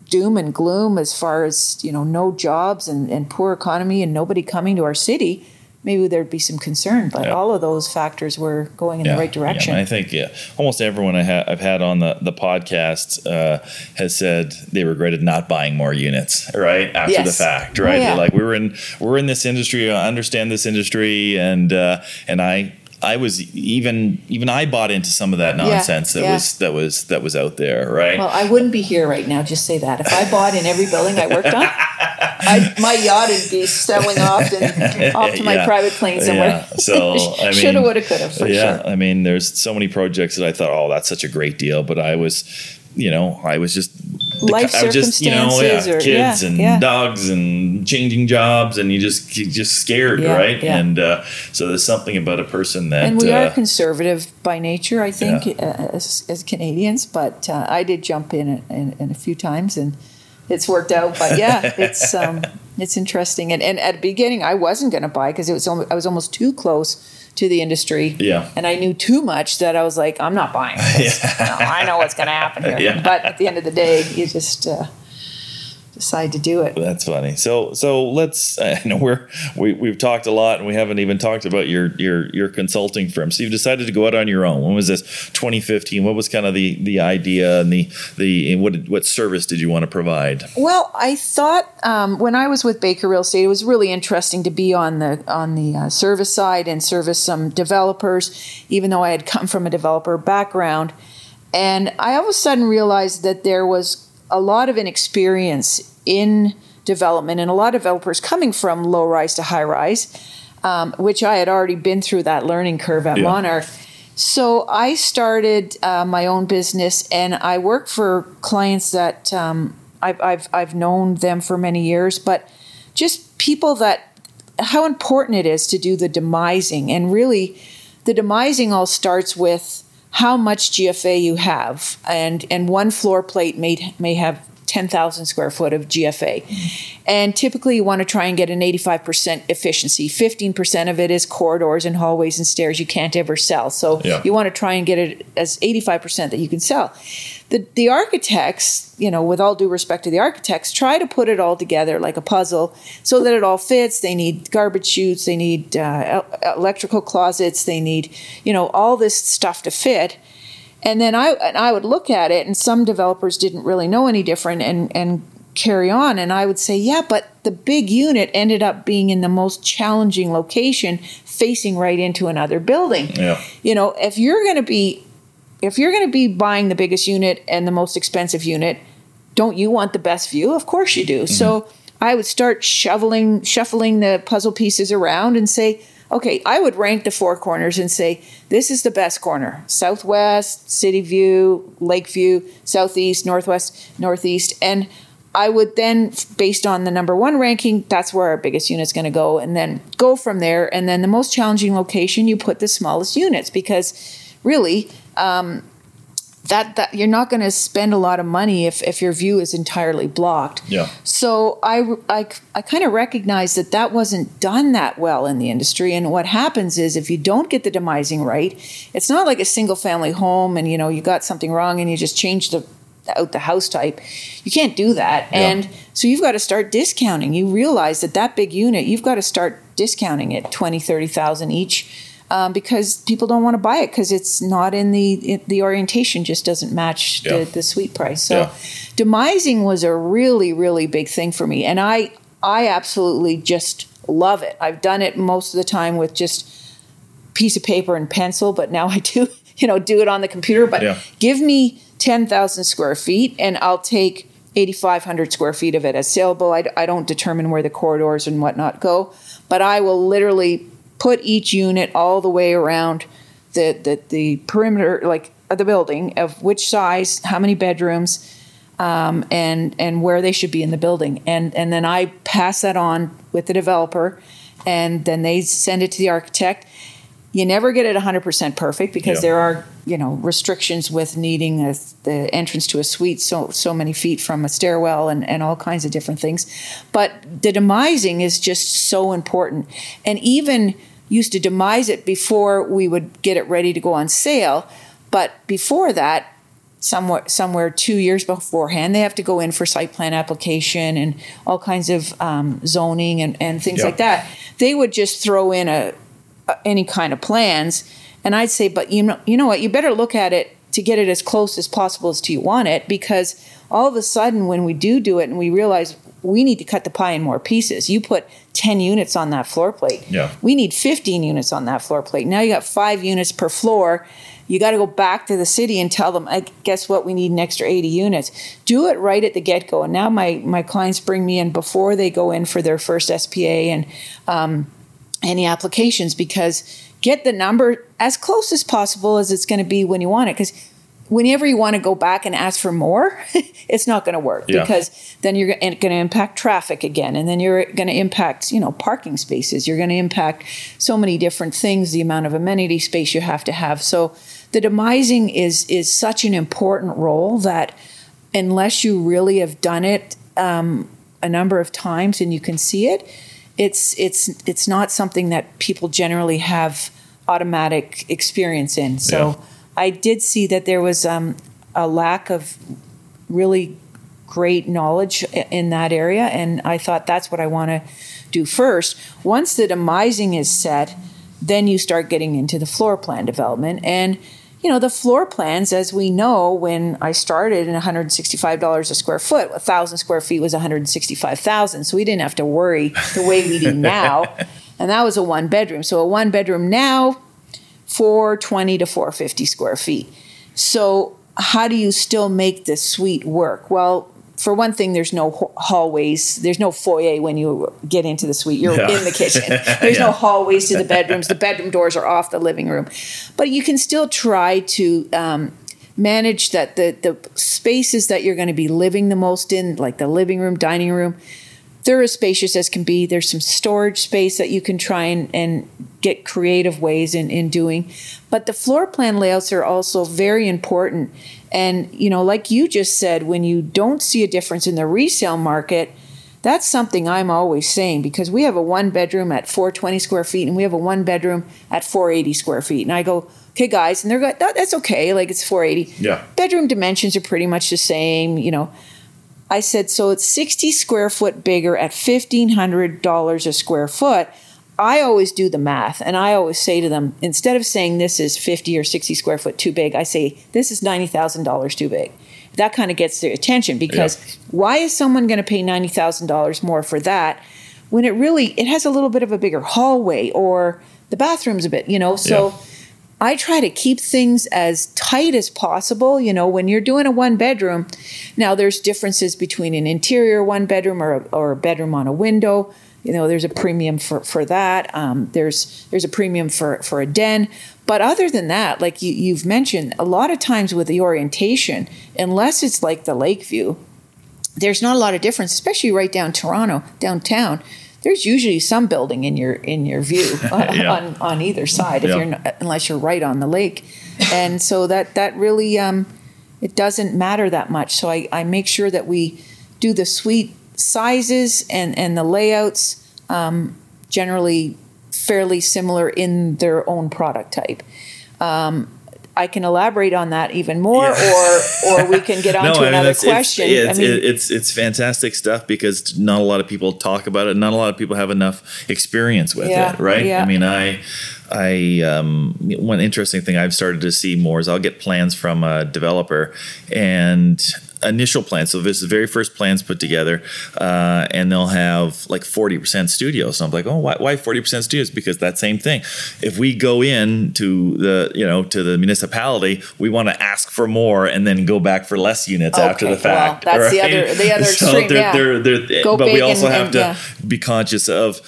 doom and gloom as far as you know no jobs and, and poor economy and nobody coming to our city maybe there'd be some concern but Yeah. all of those factors were going in the right direction Yeah, I think yeah, almost everyone I ha- I've had on the the podcast uh, has said they regretted not buying more units right after Yes. the fact. Oh, Right, yeah. They're like we were in we're in this industry. I understand this industry, and uh, and I. I was even even I bought into some of that Yeah, nonsense that yeah. was that was that was out there, right? well i wouldn't be here right now just say that if i bought in every building i worked on [laughs] I, my yacht would be selling off and [laughs] off to my Yeah. private plane somewhere Yeah. So [laughs] I mean, shoulda woulda coulda yeah, sure I mean, there's so many projects that I thought, oh, that's such a great deal, but I was, you know, I was just Life I was just, you know, yeah, or- kids yeah, and yeah. dogs and changing jobs, and you just you just scared, Yeah, right? And uh, so there's something about a person that and we uh, are conservative by nature, I think, uh, as, as Canadians. But uh, I did jump in, in a few times, and it's worked out. But [laughs] yeah, it's um, it's interesting. And, and at the beginning, I wasn't going to buy because it was I was almost too close to the industry. Yeah. And I knew too much that I was like, I'm not buying. This. [laughs] No, I know what's going to happen here. [laughs] Yeah. But at the end of the day, you just uh, decide to do it. That's funny. So so let's. [laughs] I know we're we we've talked a lot, and we haven't even talked about your your your consulting firm. So you've decided to go out on your own. When was this? 2015. What was kind of the the idea and the the and what what service did you want to provide? Well, I thought um, when I was with Baker Real Estate, it was really interesting to be on the on the uh, service side and service some developers, even though I had come from a developer background. And I all of a sudden realized that there was a lot of inexperience in development and a lot of developers coming from low rise to high rise, um, which I had already been through that learning curve at Yeah. Monarch. So I started uh, my own business, and I work for clients that um, I've, I've I've known them for many years, but just people that how important it is to do the demising, and really, the demising all starts with how much GFA you have, and and one floor plate may may have. 10,000 square foot of GFA. And typically, you want to try and get an 85% efficiency. 15% of it is corridors and hallways and stairs you can't ever sell. So Yeah. you want to try and get it as 85% that you can sell. The, the architects, you know, with all due respect to the architects, try to put it all together like a puzzle so that it all fits. They need garbage chutes, they need uh, electrical closets, they need, you know, all this stuff to fit. And then I and I would look at it, and some developers didn't really know any different and and carry on. And I would say, yeah, but the big unit ended up being in the most challenging location, facing right into another building. Yeah. You know, if you're going to be if you're going to be buying the biggest unit and the most expensive unit, don't you want the best view? Of course you do. Mm-hmm. So I would start shoveling, shuffling the puzzle pieces around and say, okay, I would rank the four corners and say, this is the best corner southwest, city view, lake view, southeast, northwest, northeast. And I would then, based on the number one ranking, that's where our biggest unit's going to go, and then go from there. And then the most challenging location, you put the smallest units because really, um, that that you're not going to spend a lot of money if if your view is entirely blocked. Yeah. So I I, I kind of recognize that that wasn't done that well in the industry. And what happens is if you don't get the demising right, it's not like a single family home and you know you got something wrong and you just change the out the house type. You can't do that. Yeah. And so you've got to start discounting. You realize that that big unit, you've got to start discounting it 20, 30,000 each. Um, because people don't want to buy it because it's not in the it, the orientation just doesn't match Yeah. the, the suite price. So Yeah. demising was a really really big thing for me, and I I absolutely just love it. I've done it most of the time with just piece of paper and pencil, but now [laughs] I do you know do it on the computer. But Yeah. give me ten thousand square feet, and I'll take. 8,500 square feet of it as saleable. I, I don't determine where the corridors and whatnot go, but I will literally put each unit all the way around the, the, the perimeter, like of the building, of which size, how many bedrooms, um, and and where they should be in the building, and and then I pass that on with the developer, and then they send it to the architect. You never get it 100% perfect because Yeah. there are you know restrictions with needing a, the entrance to a suite so so many feet from a stairwell and and all kinds of different things, but the demising is just so important, and even used to demise it before we would get it ready to go on sale, but before that somewhere somewhere two years beforehand. They have to go in for site plan application and all kinds of um, zoning and, and things Yeah. like that. They would just throw in a, a any kind of plans, and I'd say, but you know, you know what? You better look at it to get it as close as possible as to you want it, because all of a sudden, when we do do it and we realize we need to cut the pie in more pieces, you put ten units on that floor plate. Yeah. We need 15 units on that floor plate. Now you got five units per floor. You got to go back to the city and tell them, I guess what, we need an extra 80 units. Do it right at the get go. And now my, my clients bring me in before they go in for their first SPA and um, any applications because get the number as close as possible as it's going to be when you want it. Because whenever you want to go back and ask for more, [laughs] it's not going to work Yeah. because then you're going to impact traffic again, and then you're going to impact you know parking spaces. You're going to impact so many different things. The amount of amenity space you have to have. So the demising is is such an important role that unless you really have done it um, a number of times and you can see it, it's it's it's not something that people generally have automatic experience in. So Yeah. I did see that there was um, a lack of really great knowledge in that area, and I thought that's what I want to do first. Once the demising is set, then you start getting into the floor plan development. And you know the floor plans as we know when i started in $165 a square foot 1000 square feet was 165000 so we didn't have to worry the way we do [laughs] now. And that was a one bedroom. So a one bedroom now 420 to 450 square feet. So how do you still make the suite work? Well for one thing there's no hallways there's no foyer when you get into the suite. You're Yeah. in the kitchen. [laughs] There's Yeah. no hallways to the [laughs] bedrooms. The bedroom doors are off the living room. But you can still try to um, manage that the, the spaces that you're going to be living the most in like the living room dining room they're as spacious as can be. There's some storage space that you can try and, and get creative ways in, in doing. But the floor plan layouts are also very important. And, you know, like you just said, when you don't see a difference in the resale market, that's something I'm always saying because we have a one bedroom at 420 square feet and we have a one bedroom at 480 square feet. And I go, okay, guys, and they're like, that, that's okay. Like it's 480. Yeah. Bedroom dimensions are pretty much the same, you know. I said, so it's 60 square foot bigger at $1,500 a square foot. I always do the math and I always say to them, instead of saying this is 50 or 60 square foot too big, I say this is $90,000 too big. That kind of gets their attention because why is someone going to pay $90,000 more for that when it really it has a little bit of a bigger hallway or the bathroom's a bit, you know? So Yeah. I try to keep things as tight as possible. You know, when you're doing a one bedroom, now there's differences between an interior one bedroom or a, or a bedroom on a window. You know, there's a premium for, for that. Um, there's there's a premium for, for a den. But other than that, like you, you've mentioned, a lot of times with the orientation, unless it's like the Lakeview, there's not a lot of difference, especially right down Toronto, downtown. There's usually some building in your in your view [laughs] Yeah. on, on either side, if Yeah. you're not, unless you're right on the lake, and so that that really um, it doesn't matter that much. So I, I make sure that we do the suite sizes and and the layouts um, generally fairly similar in their own product type. Um, I can elaborate on that even more, or or we can get [laughs] on to another that's- it's- question. It's, I mean, it's it's fantastic stuff because not a lot of people talk about it. Not a lot of people have enough experience with Yeah, it, right? yeah. I mean, I I um, one interesting thing I've started to see more is I'll get plans from a developer and initial plans. So this is the very first plans put together, uh, and they'll have like forty percent studios. So I'm like, oh, why why forty percent studios? Because that same thing. If we go in to the you know to the municipality, we want to ask for more and then go back for less units after the Okay, well, fact. that's the other- the other [laughs] extreme, they're, yeah. they're, they're, but we also and- have and, to yeah. be conscious of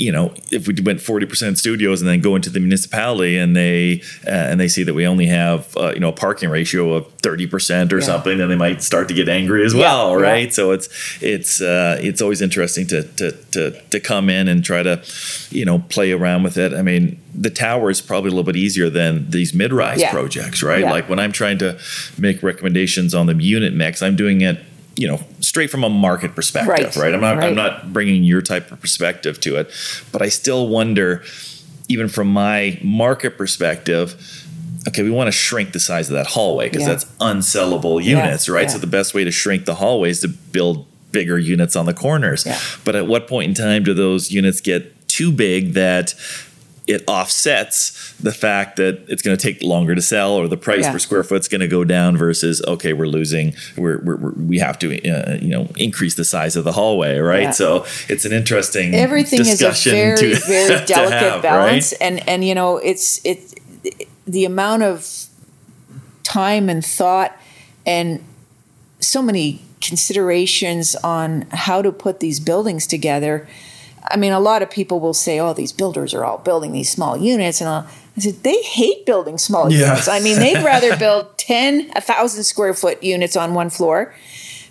you know if we went 40% studios and then go into the municipality and they uh, and they see that we only have uh, you know a parking ratio of 30% or Yeah. something then they might start to get angry as well yeah. right so it's it's uh, it's always interesting to, to to to come in and try to you know play around with it i mean the tower is probably a little bit easier than these mid-rise Yeah. projects right Yeah. like when i'm trying to make recommendations on the unit mix i'm doing it you know straight from a market perspective Right, right, i'm not right. i'm not bringing your type of perspective to it but i still wonder even from my market perspective okay we want to shrink the size of that hallway because Yeah. that's unsellable Yeah, units right yeah. so the best way to shrink the hallway is to build bigger units on the corners Yeah. but at what point in time do those units get too big that it offsets the fact that it's going to take longer to sell or the price Yeah. per square foot's going to go down versus okay we're losing we're, we're, we're we have to uh, you know increase the size of the hallway right Yeah. so it's an interesting everything is a very to, [laughs] very delicate have, balance right? and and you know it's it the amount of time and thought and so many considerations on how to put these buildings together i mean a lot of people will say oh these builders are all building these small units and all. i said they hate building small Yeah. units i mean they'd rather [laughs] build 10 1000 square foot units on one floor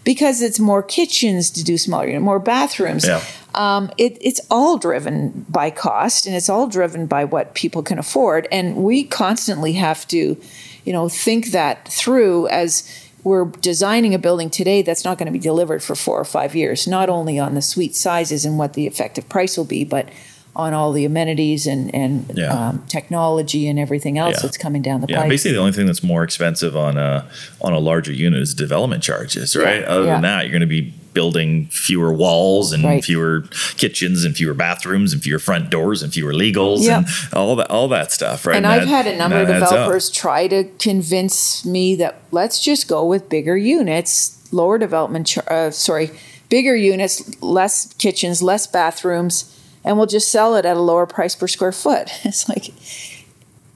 because it's more kitchens to do smaller units, more bathrooms Yeah. um, it, it's all driven by cost and it's all driven by what people can afford and we constantly have to you know think that through as we're designing a building today that's not going to be delivered for four or five years not only on the suite sizes and what the effective price will be but on all the amenities and, and Yeah. um, technology and everything else Yeah. that's coming down the Yeah, pipe basically the only thing that's more expensive on a on a larger unit is development charges, right? Other than that, you're going to be building fewer walls and Right. fewer kitchens and fewer bathrooms and fewer front doors and fewer legals Yeah. and all that all that stuff, right? And that- I've had a number of that developers try to convince me that let's just go with bigger units, lower development, char- uh, sorry, bigger units, less kitchens, less bathrooms, and we'll just sell it at a lower price per square foot. [laughs] It's like,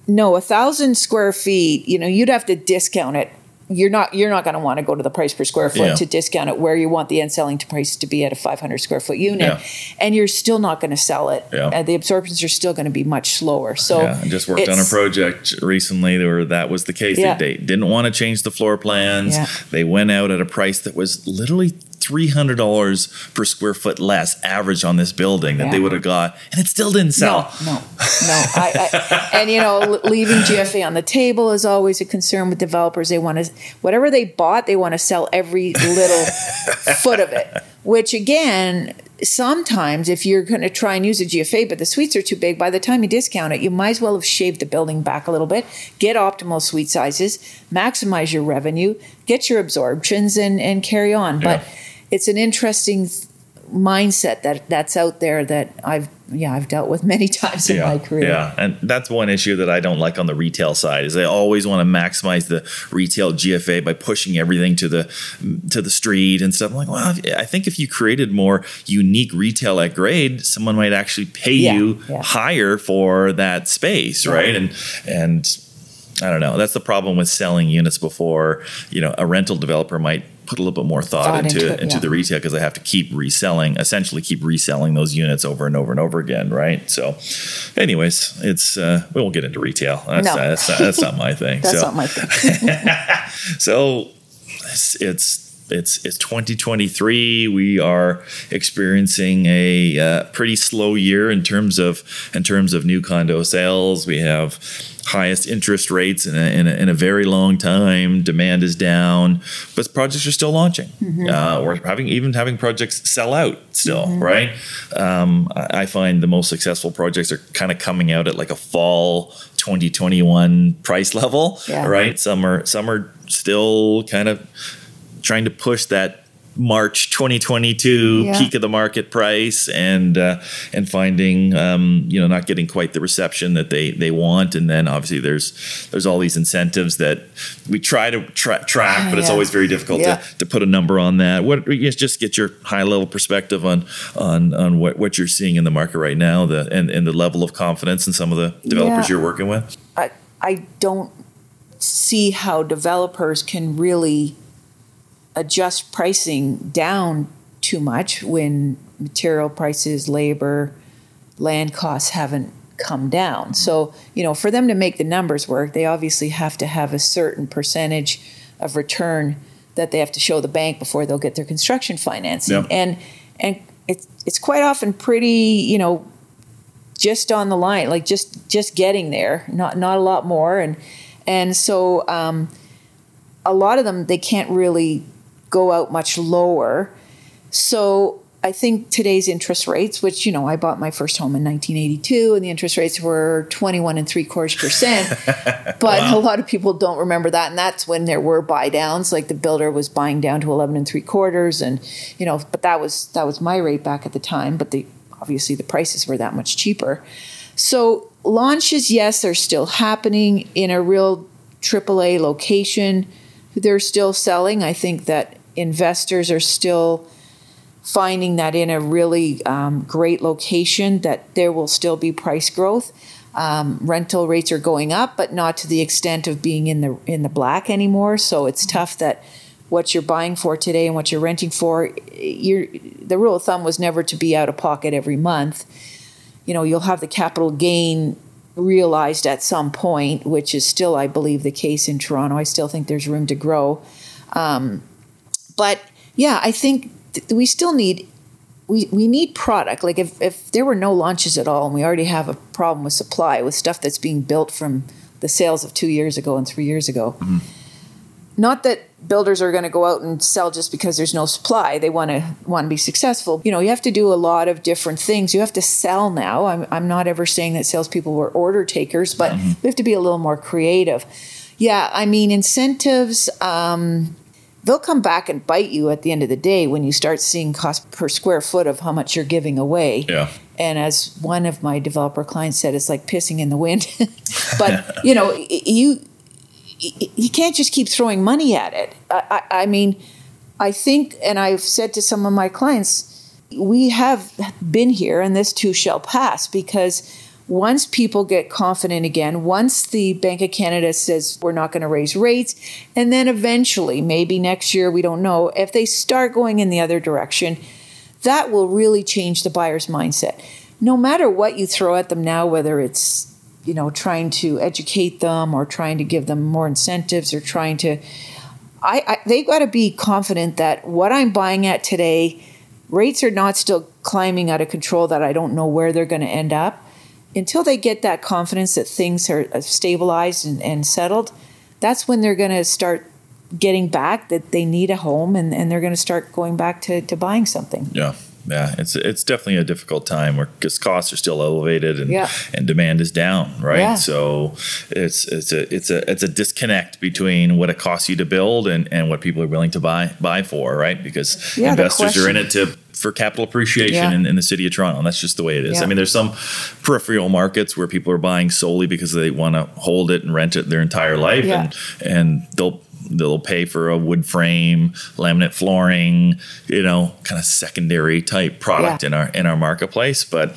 no, a thousand square feet, you know, you'd have to discount it. You're not you're not going to want to go to the price per square foot Yeah. to discount it where you want the end selling to price to be at a 500 square foot unit, Yeah. and you're still not going to sell it. Yeah. Uh, the absorptions are still going to be much slower. So yeah, I just worked on a project recently where that was the case. Yeah. They, they didn't want to change the floor plans. They went out at a price that was literally three hundred dollars per square foot less average on this building that they would have got, and it still didn't sell. No, no, no. I, I, and you know, leaving GFA on the table is always a concern with developers. They want to, whatever they bought, they want to sell every little [laughs] foot of it. Which again, sometimes if you're going to try and use a GFA, but the suites are too big, by the time you discount it, you might as well have shaved the building back a little bit, get optimal suite sizes, maximize your revenue, get your absorptions, and and carry on. But Yeah. It's an interesting mindset that that's out there that I've yeah I've dealt with many [laughs] times in my career. Yeah, and that's one issue that I don't like on the retail side is they always want to maximize the retail GFA by pushing everything to the to the street and stuff. I'm like, well, I think if you created more unique retail at grade, someone might actually pay Yeah, you yeah. higher for that space, right? And and I don't know. That's the problem with selling units before. You know, a rental developer might put a little bit more thought, Thought into into into, yeah. the retail because they have to keep reselling, essentially keep reselling those units over and over and over again, right? So, anyways, it's uh, we won't get into retail. That's, No. that's, not, that's not my thing. [laughs] That's so, not my thing. [laughs] so it's, it's it's it's 2023. We are experiencing a uh, pretty slow year in terms of in terms of new condo sales. We have highest interest rates in a, in a, in a very long time. Demand is down, but projects are still launching. Mm-hmm. Uh, we're having even having projects sell out still, right? Um, I I find the most successful projects are kind of coming out at like a fall 2021 price level, Yeah. right? Some are some are still kind of trying to push that March 2022 Yeah. peak of the market price and uh, and finding um, you know not getting quite the reception that they they want and then obviously there's there's all these incentives that we try to tra- track but it's always very difficult Yeah. to, to put a number on that what just get your high level perspective on on on what, what you're seeing in the market right now the and, and the level of confidence in some of the developers Yeah. you're working with I, I don't see how developers can really adjust pricing down too much when material prices, labor, land costs haven't come down. So, you know, for them to make the numbers work, they obviously have to have a certain percentage of return that they have to show the bank before they'll get their construction financing. Yep. And and it's it's quite often pretty, you know, just on the line, like just just getting there, not not a lot more, and and so um, a lot of them they can't really go out much lower. So I think today's interest rates, which you know I bought my first home in 1982, and the interest rates were 21 and three quarters percent. [laughs] but a lot of people don't remember that, and that's when there were buy downs. Like the builder was buying down to 11 and three quarters, and you know, but that was that was my rate back at the time. But the obviously the prices were that much cheaper. So launches, yes, are still happening in a real AAA location. They're still selling. I think that investors are still finding that in a really um, great location that there will still be price growth. Um, rental rates are going up, but not to the extent of being in the in the black anymore. So it's tough that what you're buying for today and what you're renting for. You're, the rule of thumb was never to be out of pocket every month. You know, you'll have the capital gain realized at some point, which is still, I believe, the case in Toronto. I still think there's room to grow. Um, but yeah, I think th- we still need we, we need product. Like if, if there were no launches at all and we already have a problem with supply with stuff that's being built from the sales of two years ago and three years ago. Not that builders are going to go out and sell just because there's no supply. They want to want to be successful. You know, you have to do a lot of different things. You have to sell now. I'm, I'm not ever saying that salespeople were order takers, but we have to be a little more creative. Yeah, I mean incentives. Um, they'll come back and bite you at the end of the day when you start seeing cost per square foot of how much you're giving away. Yeah. And as one of my developer clients said, it's like pissing in the wind. [laughs] but [laughs] you know, you you can't just keep throwing money at it. I, I, I mean, I think, and I've said to some of my clients, we have been here, and this too shall pass because once people get confident again, once the Bank of Canada says we're not going to raise rates, and then eventually, maybe next year, we don't know, if they start going in the other direction, that will really change the buyer's mindset. No matter what you throw at them now, whether it's you know trying to educate them or trying to give them more incentives or trying to, I, I they've got to be confident that what I'm buying at today, rates are not still climbing out of control. That I don't know where they're going to end up. Until they get that confidence that things are uh, stabilized and, and settled, that's when they're going to start getting back that they need a home and, and they're going to start going back to, to buying something. Yeah. Yeah, it's it's definitely a difficult time where because costs are still elevated and Yeah. and demand is down, right? Yeah. So it's it's a it's a it's a disconnect between what it costs you to build and, and what people are willing to buy buy for, right? Because Yeah, investors are in it to for capital appreciation Yeah. in, in the city of Toronto. And that's just the way it is. Yeah. I mean, there's some peripheral markets where people are buying solely because they want to hold it and rent it their entire life, Yeah. and and they'll they'll pay for a wood frame, laminate flooring, you know, kind of secondary type product Yeah. in our in our marketplace. But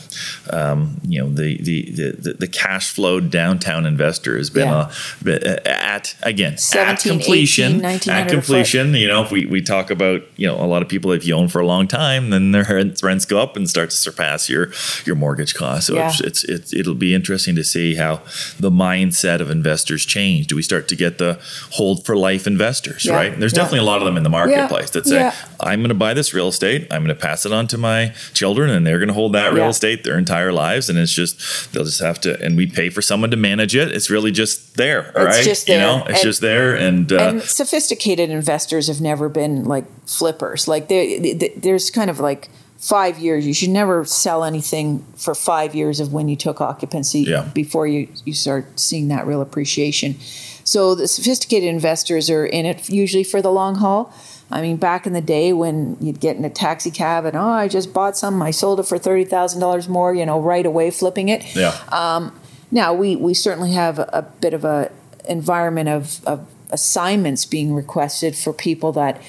um, you know, the, the the the cash flow downtown investor has been, Yeah. a, at again at 17, completion 18, at completion. You know, if we we talk about you know a lot of people if you own for a long time, then their rents rents go up and start to surpass your your mortgage cost. So Yeah. it's, it's it's it'll be interesting to see how the mindset of investors change. Do we start to get the hold for life life investors, Yeah. right? There's Yeah. definitely a lot of them in the marketplace that say. I'm going to buy this real estate, I'm going to pass it on to my children, and they're going to hold that real estate their entire lives. And it's just, they'll just have to, and we pay for someone to manage it. It's really just there, It's right? just You know, it's And- just there. And, uh, and sophisticated investors have never been like flippers. Like there, th- there's kind of like five years. You should never sell anything for five years of when you took occupancy Yeah. before you you start seeing that real appreciation. So the sophisticated investors are in it usually for the long haul. I mean, back in the day when you'd get in a taxi cab and oh, I just bought some, I sold it for thirty thousand dollars more, you know, right away flipping it. yeah. Now we we certainly have a, a bit of a environment of, of assignments being requested for people that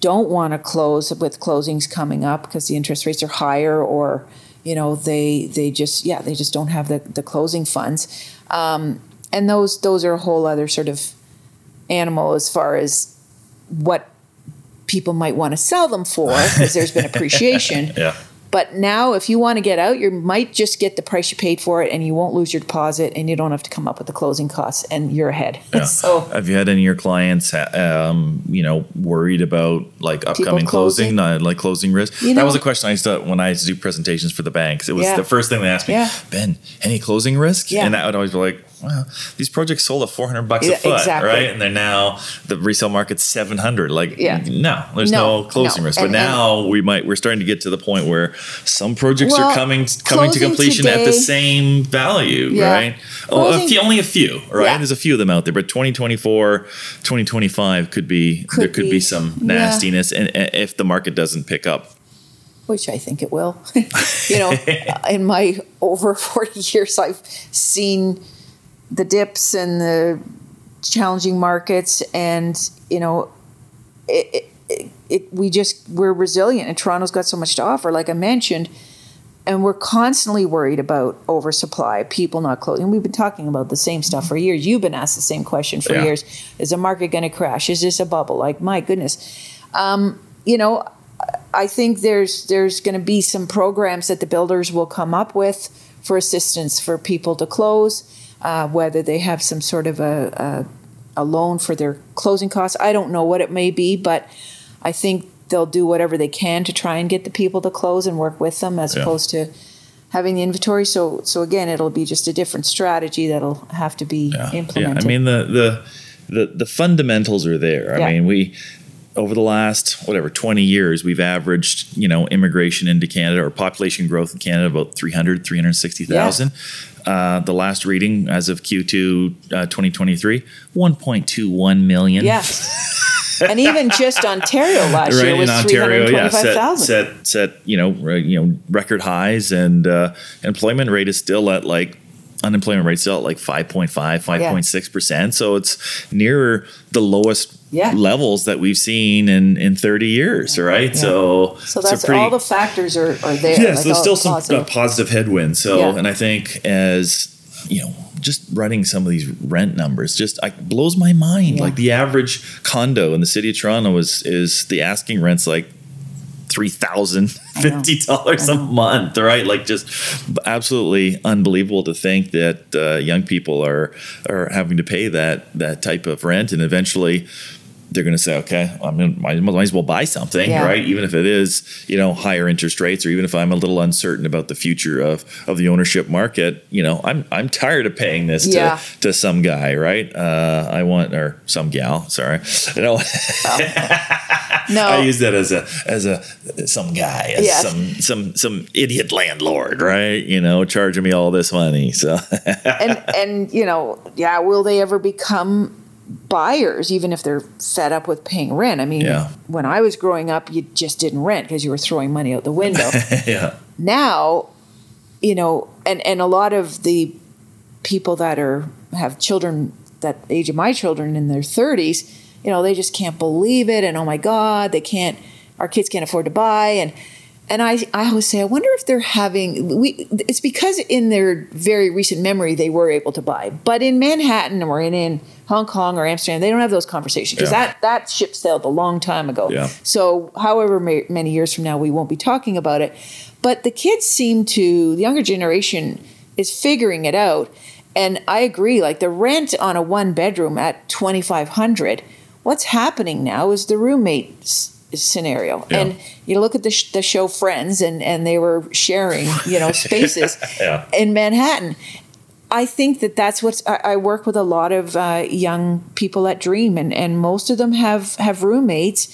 don't want to close with closings coming up because the interest rates are higher or you know they they just yeah they just don't have the, the closing funds um, and those those are a whole other sort of animal as far as what people might want to sell them for because there's been appreciation [laughs] yeah. but now, if you want to get out, you might just get the price you paid for it, and you won't lose your deposit, and you don't have to come up with the closing costs, and you're ahead. Yeah. [laughs] so, have you had any of your clients, um, you know, worried about like upcoming closing? closing, like closing risk? You that was a question I used to when I used to do presentations for the banks. It was Yeah. the first thing they asked me, Yeah. Ben, any closing risk? Yeah. And I would always be like, well, these projects sold at 400 bucks Yeah, a foot, exactly. right? And they're now the resale market's 700. Like, Yeah. no, there's No, no, closing no. risk. But And- and- now we might, we're starting to get to the point where some projects Well, are coming coming to closing completion at the same value, Yeah. right? Oh, a few, only a few, right? Yeah. There's a few of them out there, but 2024, 2025 could be Could there could be, be. some nastiness, and and if the market doesn't pick up, which I think it will. [laughs] you know, [laughs] in my over 40 years, I've seen the dips and the challenging markets, and you know, it, it, it, it we just we're resilient, and Toronto's got so much to offer, like I mentioned. And we're constantly worried about oversupply, people not closing. We've been talking about the same stuff for years. You've been asked the same question for Yeah. years. Is the market going to crash? Is this a bubble? Like, my goodness. Um, you know, I think there's there's going to be some programs that the builders will come up with for assistance for people to close, uh, whether they have some sort of a, a a loan for their closing costs. I don't know what it may be, but I think they'll do whatever they can to try and get the people to close and work with them as Yeah. opposed to having the inventory. So so again, it'll be just a different strategy that'll have to be yeah, implemented. I mean the the the the fundamentals are there. I Yeah. mean we. Over the last whatever twenty years, we've averaged you know immigration into Canada or population growth in Canada about 300, 360,000. Uh, the last reading as of Q2 uh, 2023, 1.21 million. yeah. [laughs] and even just Ontario last right year was Ontario, yeah, set, set set you know re, you know record highs, and uh, employment rate is still at like unemployment rate still at like 5.5 5.6 percent so it's nearer the lowest Yeah. levels that we've seen in in 30 years right so So a that's pretty- all the factors are, are there. Yes, like there's still some positive. uh, positive headwinds. So, Yeah. and I think as you know, just running some of these rent numbers just I, blows my mind. Yeah. Like the average condo in the city of Toronto is is the asking rents like three thousand fifty dollars a month, right? Like just absolutely unbelievable to think that uh, young people are are having to pay that that type of rent, and eventually they're going to say, okay, I'm might, might as well buy something, Yeah. right? Even if it is, you know, higher interest rates, or even if I'm a little uncertain about the future of of the ownership market, you know, I'm I'm tired of paying this Yeah. to to some guy, right? Uh, I want or some gal, sorry, I you know. no, I use that as a as a some guy, as Yes. some some some idiot landlord, right? You know, charging me all this money. So [laughs] and and you know, yeah, will they ever become buyers even if they're fed up with paying rent? I mean, Yeah. when I was growing up, you just didn't rent because you were throwing money out the [laughs] window. yeah, now, you know, and and a lot of the people that are have children that age of my children in their 30s, you know, they just can't believe it and oh my god, they can't our kids can't afford to buy and and I, I always say, I wonder if they're having we. It's because in their very recent memory they were able to buy, but in Manhattan or in, in Hong Kong or Amsterdam, they don't have those conversations because Yeah. that that ship sailed a long time ago. Yeah. So, however ma- many years from now, we won't be talking about it. But the kids seem to, the younger generation is figuring it out. And I agree, like the rent on a one bedroom at 2500 what's happening now is the roommate s- scenario. Yeah. And you look at the, sh- the show Friends, and, and they were sharing, you know, [laughs] spaces [laughs] Yeah. in Manhattan. I think that that's what's. I, I work with a lot of uh, young people at Dream, and, and most of them have have roommates.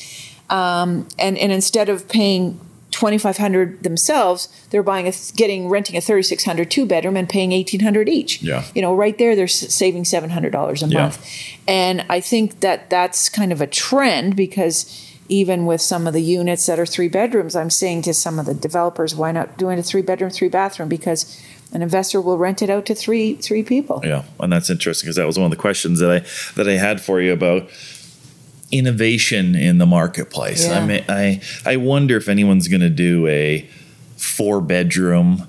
Um, and and instead of paying twenty five hundred themselves, they're buying a getting renting a 3600 two bedroom and paying eighteen hundred each. Yeah. you know, right there, they're s- saving seven hundred dollars a Yeah. month. And I think that that's kind of a trend because even with some of the units that are three bedrooms, I'm saying to some of the developers, why not doing a three bedroom, three bathroom? Because an investor will rent it out to three three people. Yeah, and that's interesting because that was one of the questions that I that I had for you about innovation in the marketplace. Yeah. I mean, I I wonder if anyone's going to do a four bedroom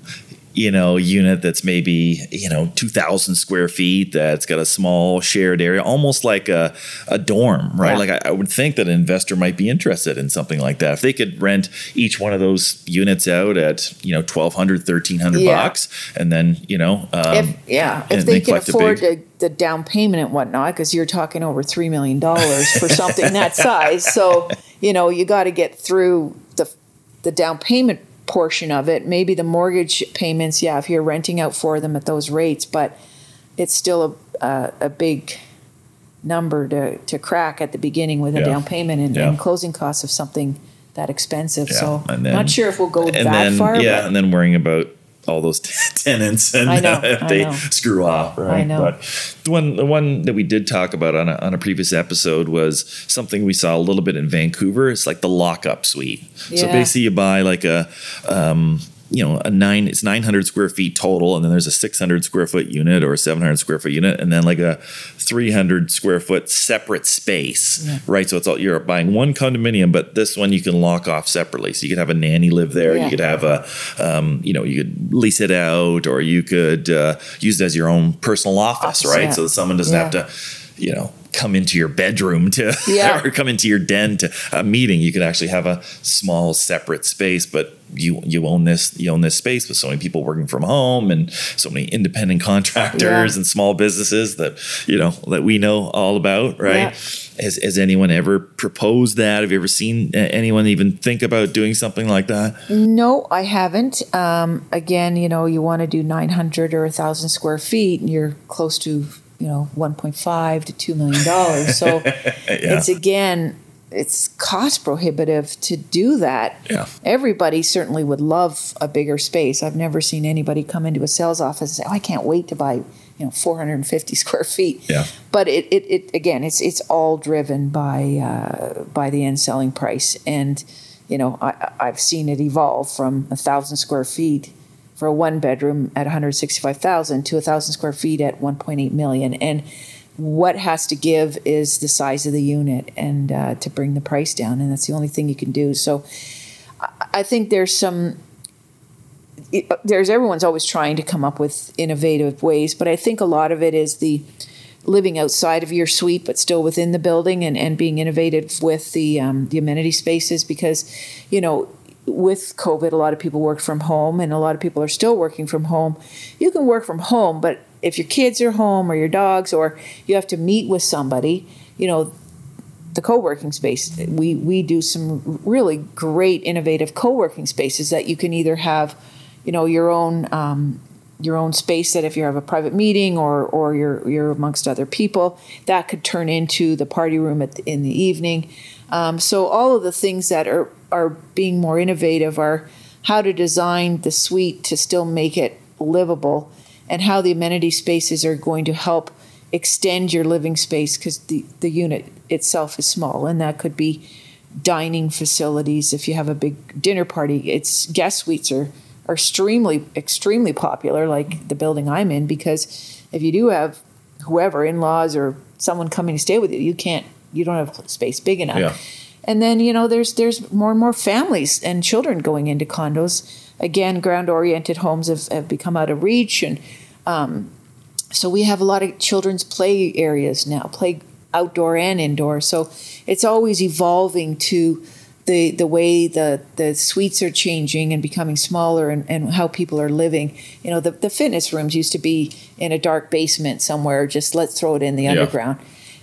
you know unit that's maybe you know 2000 square feet that's got a small shared area almost like a, a dorm right Yeah. like I, I would think that an investor might be interested in something like that if they could rent each one of those units out at you know 1200 1300 Yeah. bucks and then you know um, if yeah, and if they they can afford big- the, the down payment and whatnot, because you're talking over three million dollars for something that size. So [laughs] you know you got to get through the the down payment portion of it. Maybe the mortgage payments, yeah, if you're renting out for them at those rates, but it's still a a, a big number to, to crack at the beginning with a Yeah. down payment and, Yeah. and closing costs of something that expensive. Yeah, So then- not sure if we'll go that then far. yeah, and then worrying about all those [laughs] tenants and know, if they screw off. Right? I know. But the one the one that we did talk about on a, on a previous episode was something we saw a little bit in Vancouver. It's like the lockup suite. So basically, you buy like a. Um, you know, a nine, it's 900 square feet total, and then there's a 600 square foot unit or a 700 square foot unit, and then like a 300 square foot separate space, right? So it's all, you're buying one condominium, but this one you can lock off separately. So you could have a nanny live there, Yeah. you could have a, um, you know, you could lease it out, or you could uh, use it as your own personal office, Office, right? yeah. So that someone doesn't have to, you know, come into your bedroom to Yeah. [laughs] or come into your den to a meeting. You could actually have a small separate space, but you you own this you own this space with so many people working from home and so many independent contractors Yeah. and small businesses that you know that we know all about, right? Yeah. Has, has anyone ever proposed that? Have you ever seen uh, anyone even think about doing something like that? No, I haven't. Um, again, you know, you want to do 900 or 1,000 square feet, and you're close to, you know, 1.5 to 2 million dollars. So [laughs] it's again, it's cost prohibitive to do that. Yeah. Everybody certainly would love a bigger space. I've never seen anybody come into a sales office and say, "Oh, I can't wait to buy, you know, 450 [laughs] square feet." Yeah. But it, it, it again, it's it's all driven by uh, by the end selling price, and you know, I, I've seen it evolve from a thousand square feet for a one bedroom at 165,000 to a thousand square feet at 1.8 million, and what has to give is the size of the unit and uh, to bring the price down, and that's the only thing you can do. So, I, think there's some there's everyone's always trying to come up with innovative ways, but I think a lot of it is the living outside of your suite, but still within the building, and, and being innovative with the um, the amenity spaces. Because, you know, with COVID, a lot of people worked from home, and a lot of people are still working from home. You can work from home, but if your kids are home or your dogs, or you have to meet with somebody, you know, the co-working space we we do some really great innovative co-working spaces that you can either have you know your own um, your own space that if you have a private meeting or or you're you're amongst other people that could turn into the party room the, in the evening um, so all of the things that are are being more innovative are how to design the suite to still make it livable and how the amenity spaces are going to help extend your living space because the, the unit itself is small and that could be dining facilities. If you have a big dinner party it's guest suites are are extremely extremely popular like the building i'm in because if you do have whoever in-laws or someone coming to stay with you you can't you don't have space big enough Yeah. and then you know there's there's more and more families and children going into condos again ground oriented homes have, have become out of reach and um, so we have a lot of children's play areas now, play outdoor and indoor. So it's always evolving to the the way the the suites are changing and becoming smaller and, and how people are living. You know, the, the fitness rooms used to be in a dark basement somewhere, just let's throw it in the underground.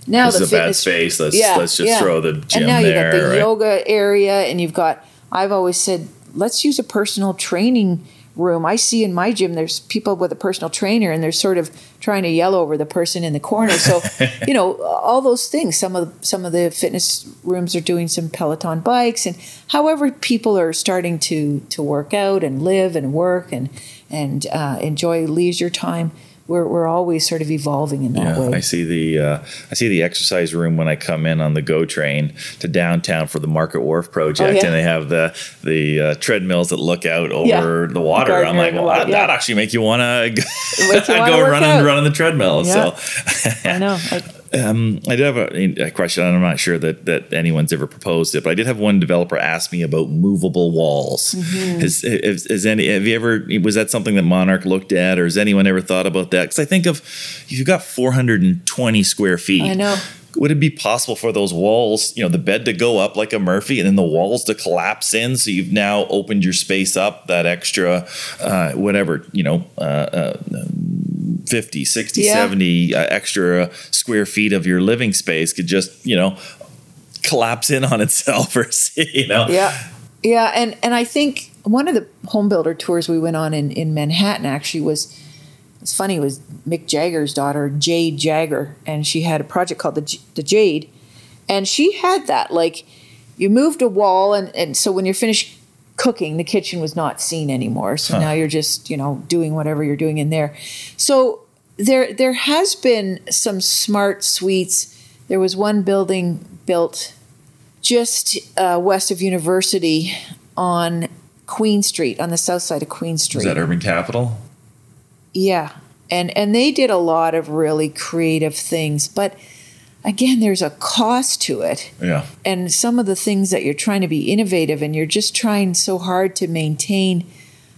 Now this the is a bad fitness space. Let's let's just throw the gym and now there. you've got the right? yoga area, and you've got. I've always said, let's use a personal training room. I see in my gym, there's people with a personal trainer, and they're sort of trying to yell over the person in the corner. So, [laughs] you know, all those things. Some of some of the fitness rooms are doing some Peloton bikes, and however people are starting to to work out and live and work and and uh, enjoy leisure time. We're, we're always sort of evolving in that Yeah, way. I see the uh, I see the exercise room when I come in on the GO train to downtown for the Market Wharf project, Oh, yeah. and they have the the uh, treadmills that look out over Yeah. the water. I'm like, well, that, actually make you want to [laughs] Make you wanna go run out. and run on the treadmill. So I know. [laughs] I, um, I did have a, a question, I'm not sure that, that anyone's ever proposed it, but I did have one developer ask me about movable walls. Mm-hmm. Has, has, has any have you ever was that something that Monarch looked at, or has anyone ever thought about that? Because I think of if you've got 420 square feet, I know. Would it be possible for those walls, you know, the bed to go up like a Murphy, and then the walls to collapse in, so you've now opened your space up that extra, uh, whatever, you know, uh, uh, 50, 60, Yeah. 70 uh, extra square feet of your living space could just, you know, collapse in on itself [laughs] or, see, you know. Yeah. Yeah, and and I think one of the home builder tours we went on in in Manhattan actually was it's funny it was Mick Jagger's daughter Jade Jagger and she had a project called the J- the Jade and she had that like you moved a wall and and so when you're finished cooking the kitchen was not seen anymore. So now you're just you know doing whatever you're doing in there. So there there has been some smart suites. There was one building built just uh, west of University on Queen Street, on the south side of Queen Street. Is that Urban Capital? yeah, and and they did a lot of really creative things, but again, there's a cost to it, Yeah. and some of the things that you're trying to be innovative, and you're just trying so hard to maintain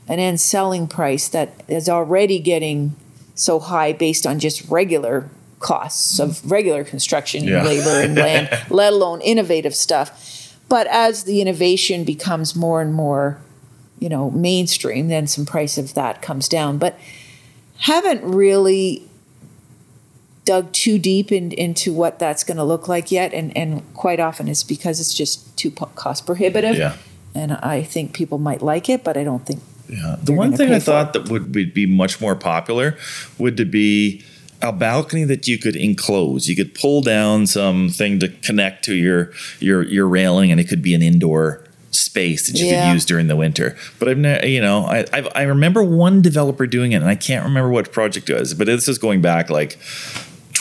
an end selling price that is already getting so high based on just regular costs of regular construction Yeah. labor and land, [laughs] let alone innovative stuff. But as the innovation becomes more and more, you know, mainstream, then some price of that comes down. But haven't really dug too deep in, into what that's going to look like yet, and and quite often it's because it's just too cost prohibitive. Yeah. And I think people might like it, but I don't think Yeah. The one thing I thought that would be- be much more popular would to be a balcony that you could enclose. You could pull down something to connect to your your your railing, and it could be an indoor space that you Yeah. could use during the winter. But I've never, you know, I I've, I remember one developer doing it, and I can't remember what project it was, but this is going back like.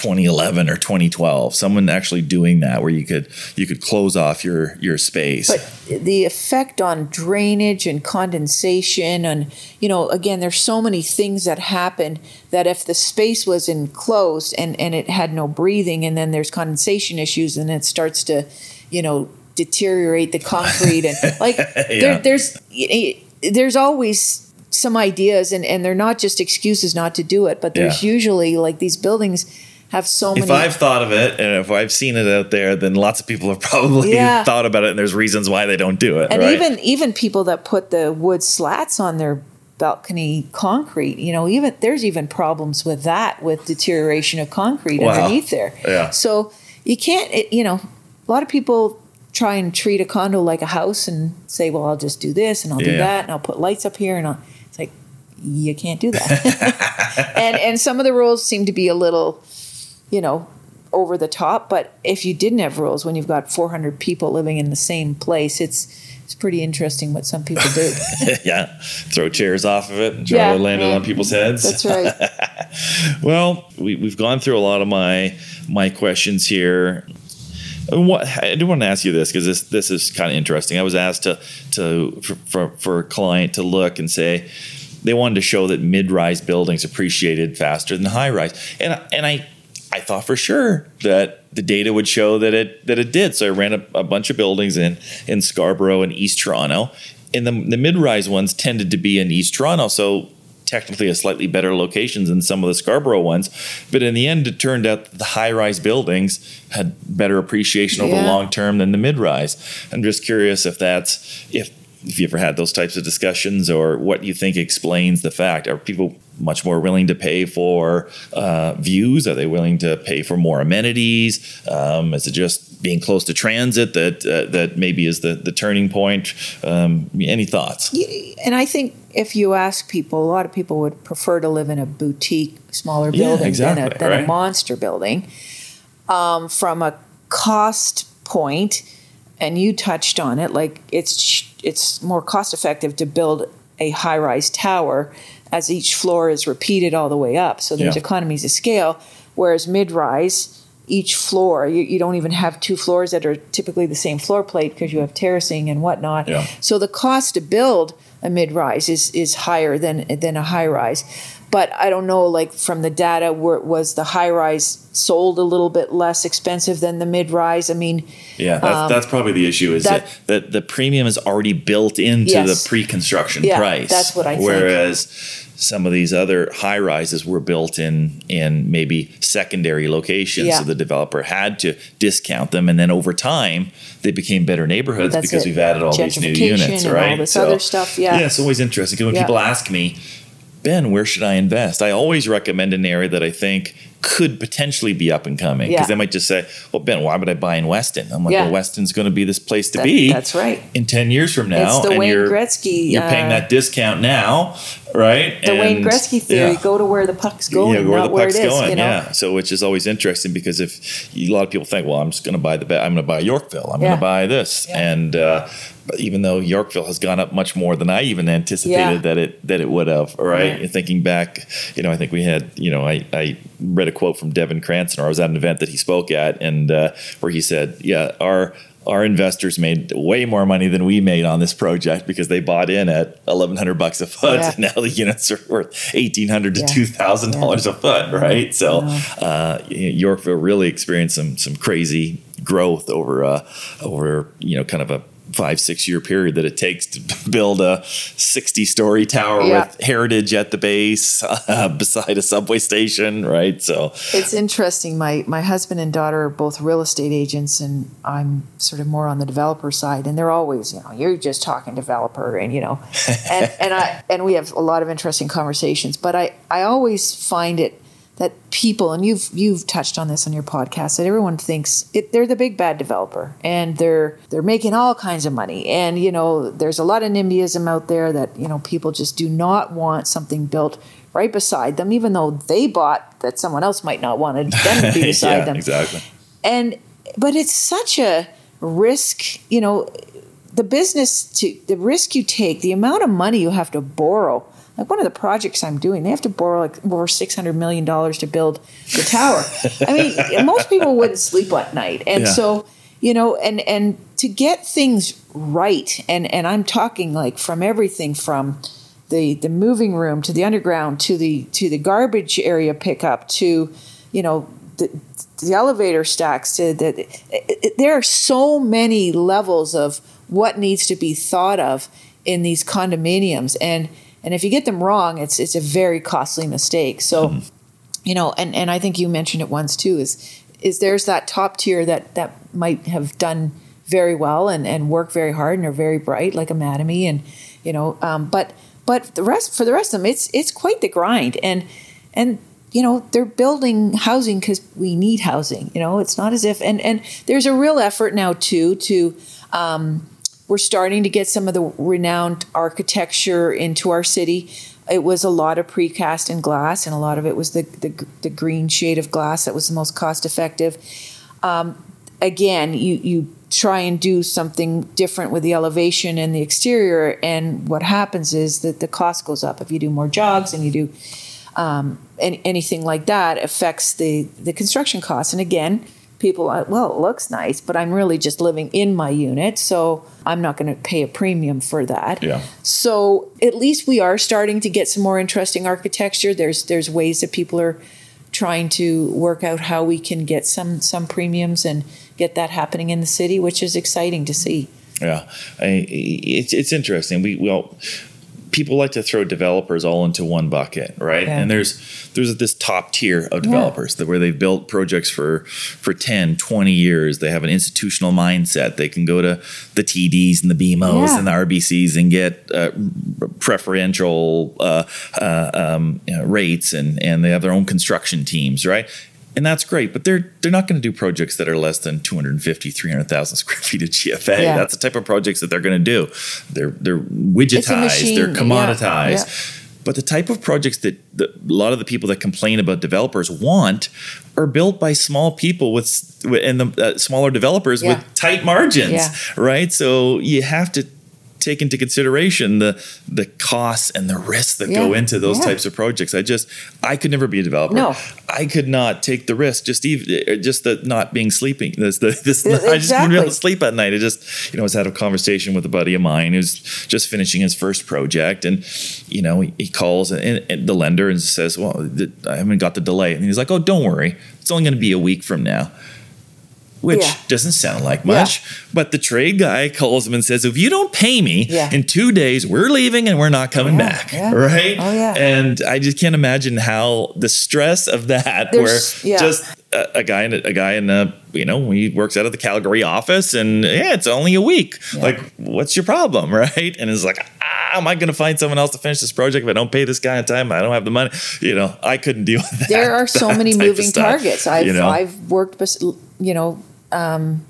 2011 or 2012 someone actually doing that where you could you could close off your your space But the effect on drainage and condensation, and you know, again, there's so many things that happen that if the space was enclosed and and it had no breathing, and then there's condensation issues, and it starts to, you know, deteriorate the concrete, and [laughs] like there, there's there's always some ideas, and and they're not just excuses not to do it, but there's Yeah. usually like these buildings have so if. I've thought of it and if I've seen it out there, then lots of people have [laughs] probably Yeah. thought about it, and there's reasons why they don't do it. and right? even even people that put the wood slats on their balcony concrete you know even there's even problems with that with deterioration of concrete Wow. underneath there Yeah. so you can't it, you know a lot of people try and treat a condo like a house and say well i'll just do this and i'll do that and i'll put lights up here and i'll it's like you can't do that [laughs] and and some of the rules seem to be a little you know over the top but if you didn't have rules when you've got 400 people living in the same place it's it's pretty interesting what some people do [laughs] yeah, throw chairs off of it and try Yeah, to land it on people's heads. that's right [laughs] Well, we, we've gone through a lot of my my questions here. What I do want to ask you this because this this is kind of interesting. I was asked to to for, for, for a client to look and say they wanted to show that mid-rise buildings appreciated faster than high-rise, and and I I thought for sure that the data would show that it that it did. So I ran a, a bunch of buildings in in Scarborough and East Toronto, and the the mid-rise ones tended to be in East Toronto. So technically a slightly better locations than some of the Scarborough ones. But in the end, it turned out that the high-rise buildings had better appreciation over the long term than the mid-rise. I'm just curious if that's if if you ever had those types of discussions, or what you think explains the fact? Are people much more willing to pay for uh, views? Are they willing to pay for more amenities? Um, is it just being close to transit that uh, that maybe is the the turning point? Um, any thoughts? And I think if you ask people, a lot of people would prefer to live in a boutique, smaller building yeah, exactly, than, a, than right. a monster building. Um, from a cost point, and you touched on it, like it's it's more cost effective to build a high rise tower as each floor is repeated all the way up. So there's Yeah. economies of scale. Whereas mid rise, each floor, you, you don't even have two floors that are typically the same floor plate because you have terracing and whatnot. Yeah. So the cost to build a mid rise is, is higher than, than a high rise. But I don't know, like from the data, where was the high rise sold a little bit less expensive than the mid rise? I mean, Yeah, that's, that's probably the issue. Is Um, that- that, the premium is already built into Yes. the pre-construction Yeah, price. that's what I think. Whereas some of these other high rises were built in in maybe secondary locations, Yeah. so the developer had to discount them, and then over time they became better neighborhoods That's because it. we've added all these new units, and all right? this other stuff, yeah. yeah, it's always interesting because when Yeah. people ask me. Ben, where should I invest? I always recommend an area that I think could potentially be up and coming because Yeah. they might just say, "Well, Ben, why would I buy in Weston?" I'm like, Yeah. "Well, Weston's going to be this place to That- be. that's right. In ten years from now, It's the and Wayne you're, Gretzky, You're paying uh, that discount now, right? the Wayne And- Gretzky theory yeah. go to where the puck's going, yeah, where not the where puck's it is. going. you know? Yeah, so which is always interesting because if a lot of people think, well, I'm just going to buy the, I'm going to buy Yorkville, I'm Yeah. going to buy this, and uh, but even though Yorkville has gone up much more than I even anticipated that it that it would have, right? Right. Thinking back, you know, I think we had, you know, I, I read a quote from Devin Cranston, or I was at an event that he spoke at, and uh, where he said, yeah, our our investors made way more money than we made on this project because they bought in at eleven hundred bucks a foot. Yeah. And [laughs] now the units are worth eighteen hundred to Yeah. two thousand dollars a foot, right? So uh, Yorkville really experienced some some crazy growth over uh, over you know kind of a five six year period that it takes to [laughs] build a 60 story tower Yeah. with heritage at the base [laughs] uh, beside a subway station right so It's interesting. My my husband and daughter are both real estate agents, and I'm sort of more on the developer side. And they're always, you know, you're just talking developer, and you know, [laughs] and and I and we have a lot of interesting conversations. But I I always find it that people, and you've you've touched on this on your podcast, that everyone thinks it, they're the big bad developer, and they're they're making all kinds of money. And you know, there's a lot of NIMBYism out there that you know people just do not want something built right beside them, even though they bought that someone else might not want [laughs] them to be beside yeah them. exactly And but it's such a risk, you know, the business to the risk you take, the amount of money you have to borrow. Like one of the projects I'm doing, they have to borrow like over six hundred million dollars to build the tower. I mean, [laughs] most people wouldn't sleep at night, and Yeah. so you know, and and to get things right, and and I'm talking like from everything from the the moving room to the underground to the to the garbage area pickup to you know the, the elevator stacks to the it, it, there are so many levels of what needs to be thought of in these condominiums and and if you get them wrong it's it's a very costly mistake. So you know and and I think you mentioned it once too is is there's that top tier that that might have done very well and and work very hard and are very bright like a Mattamy and you know um, but but the rest for the rest of them it's it's quite the grind. And and you know they're building housing because we need housing you know it's not as if and and there's a real effort now too to um, we're starting to get some of the renowned architecture into our city. It was a lot of precast and glass and a lot of it was the the, the green shade of glass that was the most cost effective um, again you you try and do something different with the elevation and the exterior and what happens is that the cost goes up. If you do more jogs and you do um, any, anything like that affects the the construction costs. And again people are, well it looks nice but i'm really just living in my unit so i'm not going to pay a premium for that Yeah. so at least we are starting to get some more interesting architecture there's there's ways that people are trying to work out how we can get some some premiums and get that happening in the city which is exciting to see Yeah, I, it's it's interesting. We we all people like to throw developers all into one bucket, right? Yeah. And there's there's this top tier of developers that where they've built projects for for 10, 20 years. They have an institutional mindset. They can go to the TDs and the BMOs Yeah. and the RBCs and get uh, preferential uh, uh, um, you know, rates, and and they have their own construction teams, right? And that's great, but they're they're not going to do projects that are less than 250, 300,000 [laughs] square feet of GFA. Yeah. That's the type of projects that they're going to do. They're they're widgetized, they're commoditized. yeah. But the type of projects that, that a lot of the people that complain about developers want are built by small people with with- and the uh, smaller developers Yeah. with tight margins, Yeah. right? So you have to take into consideration the the costs and the risks that go into those Yeah. types of projects. I just I could never be a developer. No. I could not take the risk. Just even uh, just the not being sleeping. This the this Yeah, [laughs] I just wouldn't be able to sleep at night. I just you know I was had a conversation with a buddy of mine who's just finishing his first project, and you know he, he calls and, and the lender and says, "Well, I haven't got the delay," and he's like, "Oh, don't worry, it's only going to be a week from now." Which Yeah. doesn't sound like Yeah. much, but the trade guy calls him and says, "If you don't pay me Yeah. in two days, we're leaving and we're not coming Yeah, back." yeah. Right? Oh, yeah. And I just can't imagine how the stress of that, There's- where yeah. just a, a guy in a, a guy in a you know he works out of the Calgary office, and yeah, it's only a week. Like, what's your problem, [laughs] right? And it's like, ah, am I going to find someone else to finish this project if I don't pay this guy on time? I don't have the money. You know, I couldn't deal with that. there are so [laughs] many moving targets. I've you know? I've worked, you know, um,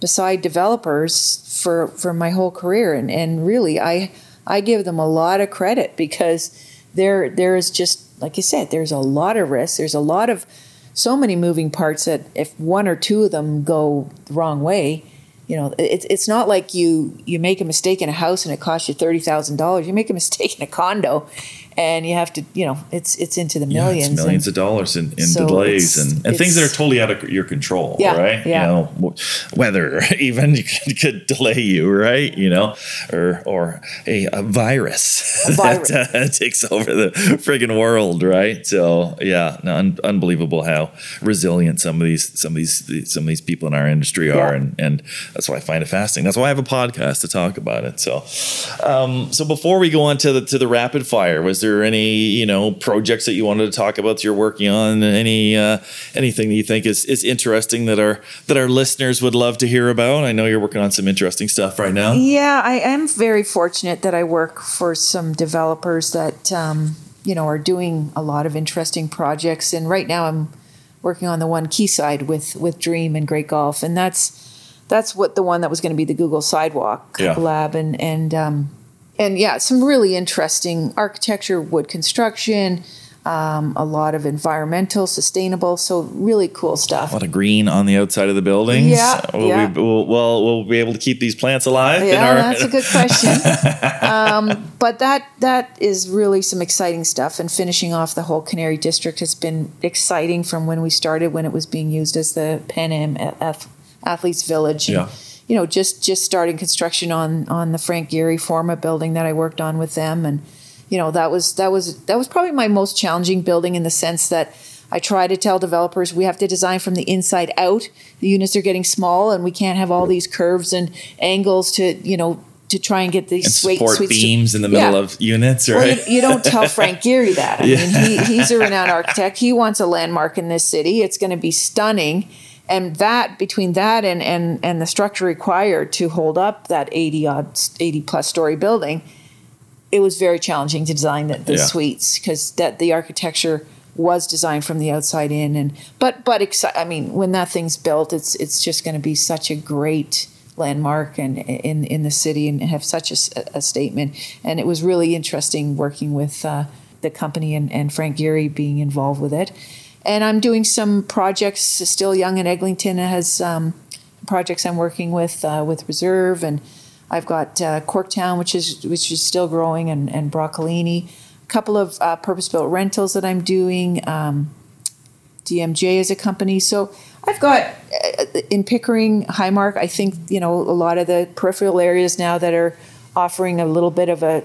beside developers for for my whole career, and and really, I I give them a lot of credit because there there is just like you said, there's a lot of risk. There's a lot of so many moving parts that if one or two of them go the wrong way. You know, it's it's not like you you make a mistake in a house and it costs you thirty thousand dollars. You make a [laughs] mistake in a condo, and you have to, you know, it's it's into the Yeah, millions. it's millions and- of dollars in, in So delays and, and things that are totally out of your control, Yeah, right? yeah. You know, weather [laughs] even [laughs] could, could delay you, right? You know, or or a, a virus, A [laughs] virus. that uh, takes over the friggin' world, right? So yeah, no, un- unbelievable how resilient some of these some of these some of these people in our industry are, Yeah. and and that's why I find it fascinating. That's why I have a podcast to talk about it. So, um, so before we go on to the to the rapid fire, was there any you know projects that you wanted to talk about that you're working on? Any uh, anything that you think is is interesting that our that our listeners would love to hear about? I know you're working on some interesting stuff right now. Yeah, I am very fortunate that I work for some developers that um, you know are doing a lot of interesting projects. And right now, I'm working on the one Quayside with with Dream and Great Gulf, and that's that's what the one that was going to be the Google Sidewalk Yeah. Lab, and and um, and yeah, some really interesting architecture, wood construction. Um, a lot of environmental, sustainable, so really cool stuff. A lot of green on the outside of the buildings. Yeah, Will yeah. we will well we'll be able to keep these plants alive? in Yeah, our- that's a good question. [laughs] um, but that that is really some exciting stuff. And finishing off the whole Canary District has been exciting from when we started, when it was being used as the Pan Am Athletes Village. And, Yeah. You know, just just starting construction on on the Frank Gehry Forma building that I worked on with them, and you know that was that was that was probably my most challenging building in the sense that. I try to tell developers we have to design from the inside out. The units are getting small, and we can't have all these curves and angles to you know to try and get these and sweet support sweet beams in the middle Yeah. of units, Well, you, you don't tell [laughs] Frank Gehry that. I mean, he, he's a renowned architect. He wants a landmark in this city. It's going to be stunning, and that between that and and and the structure required to hold up that eighty odd eighty plus story building, it was very challenging to design the, the Yeah. suites because that the architecture was designed from the outside in and but but exci- I mean when that thing's built it's it's just going to be such a great landmark and in in the city and have such a statement and it was really interesting working with uh, the company and, and Frank Gehry being involved with it and I'm doing some projects still Yonge and Eglinton has um, projects I'm working with uh, with Reserve and I've got uh, Corktown, which is which is still growing, and, and Broccolini. A couple of uh, purpose-built rentals that I'm doing. Um, DMJ is a company, so I've got uh, in Pickering, Highmark. I think you know a lot of the peripheral areas now that are offering a little bit of a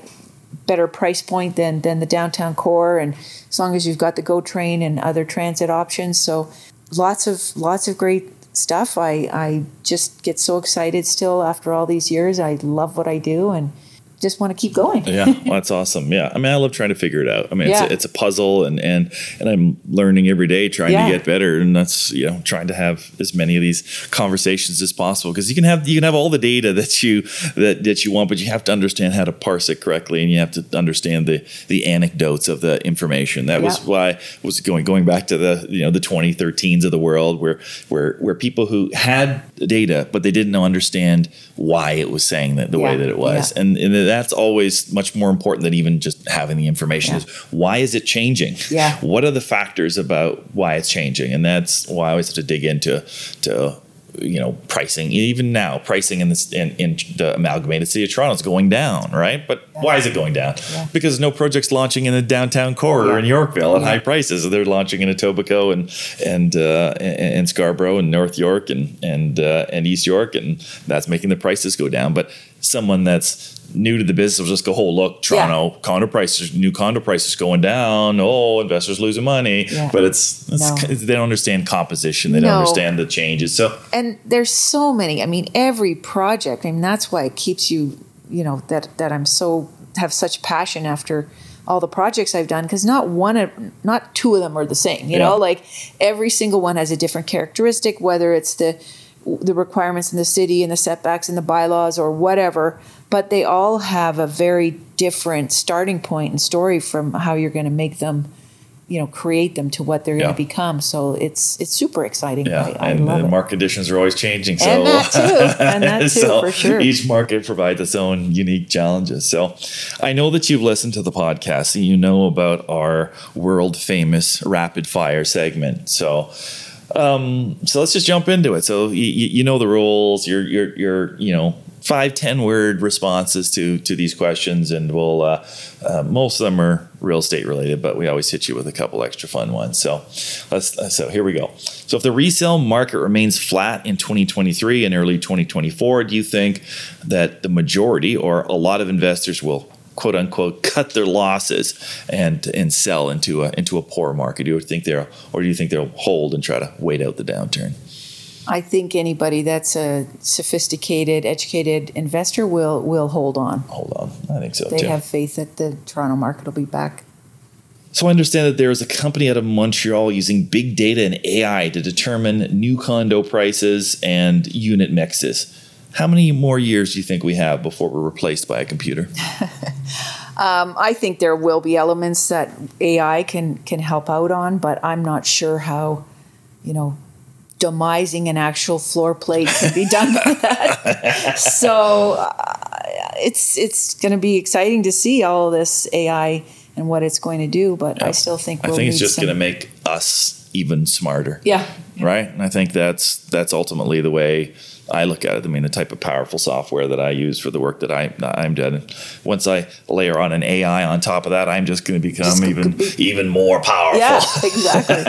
better price point than than the downtown core, and as long as you've got the GO train and other transit options, so lots of lots of great stuff. I I just get so excited still after all these years. I love what I do and just want to keep going. yeah, well, that's awesome. Yeah, I mean, I love trying to figure it out. I mean, Yeah. it's, a, it's a puzzle, and and and I'm learning every day, trying Yeah. to get better, and that's you know trying to have as many of these conversations as possible because you can have you can have all the data that you that that you want, but you have to understand how to parse it correctly, and you have to understand the the anecdotes of the information. That was Yeah. why was going going back to the you know the 2013s of the world where where where people who had data but they didn't understand why it was saying that the way that it was and, and that's always much more important than even just having the information Yeah. is why is it changing Yeah. what are the factors about why it's changing and that's why i always have to dig into to you know pricing even now pricing in this in, in the amalgamated city of toronto is going down right but why is it going down Yeah. because no projects launching in the downtown core Yeah. in yorkville at Yeah. high prices they're launching in etobicoke and and uh, and, and scarborough and north york and and uh, and east york and that's making the prices go down but someone that's new to the business will just go oh look toronto condo prices new condo prices going down oh investors losing money Yeah. but it's, it's No. they don't understand composition they don't understand the changes so and there's so many. I mean, every project. I mean, that's why it keeps you. You know that that I'm so have such passion after all the projects I've done because not one of not two of them are the same. You Yeah. know, like every single one has a different characteristic, whether it's the the requirements in the city and the setbacks and the bylaws or whatever. But they all have a very different starting point and story from how you're going to make them. You know, create them to what they're Yeah. going to become. So it's it's super exciting. Yeah, I, I and the it. market conditions are always changing. So And that too. And that [laughs] too, so for sure. Each market provides its own unique challenges. So I know that you've listened to the podcast and you know about our world famous rapid fire segment. So um, so let's just jump into it. So you, you know the rules. You're you're you're you know five ten word responses to to these questions, and we'll uh, uh, most of them are real estate related, but we always hit you with a couple extra fun ones. So let's so here we go. So if the resale market remains flat in 2023 and early 2024, do you think that the majority or a lot of investors will quote unquote cut their losses and and sell into a into a poor market? Do you think they'll or do you think they'll hold and try to wait out the downturn? I think anybody that's a sophisticated, educated investor will will hold on. Hold on, I think so They too. have faith that the Toronto market will be back. So I understand that there is a company out of Montreal using big data and AI to determine new condo prices and unit mixes. How many more years do you think we have before we're replaced by a computer? [laughs] Um, I think there will be elements that AI can can help out on, but I'm not sure how, you know, demising an actual floor plate can be done by [laughs] that. So uh, it's it's going to be exciting to see all this AI and what it's going to do. But I still think I we'll think it's just going to make us even smarter. yeah right? And I think that's that's ultimately the way I look at it. I mean, the type of powerful software that I use for the work that I I'm doing. Once I layer on an AI on top of that, I'm just going to become Just even be- even more powerful. yeah exactly.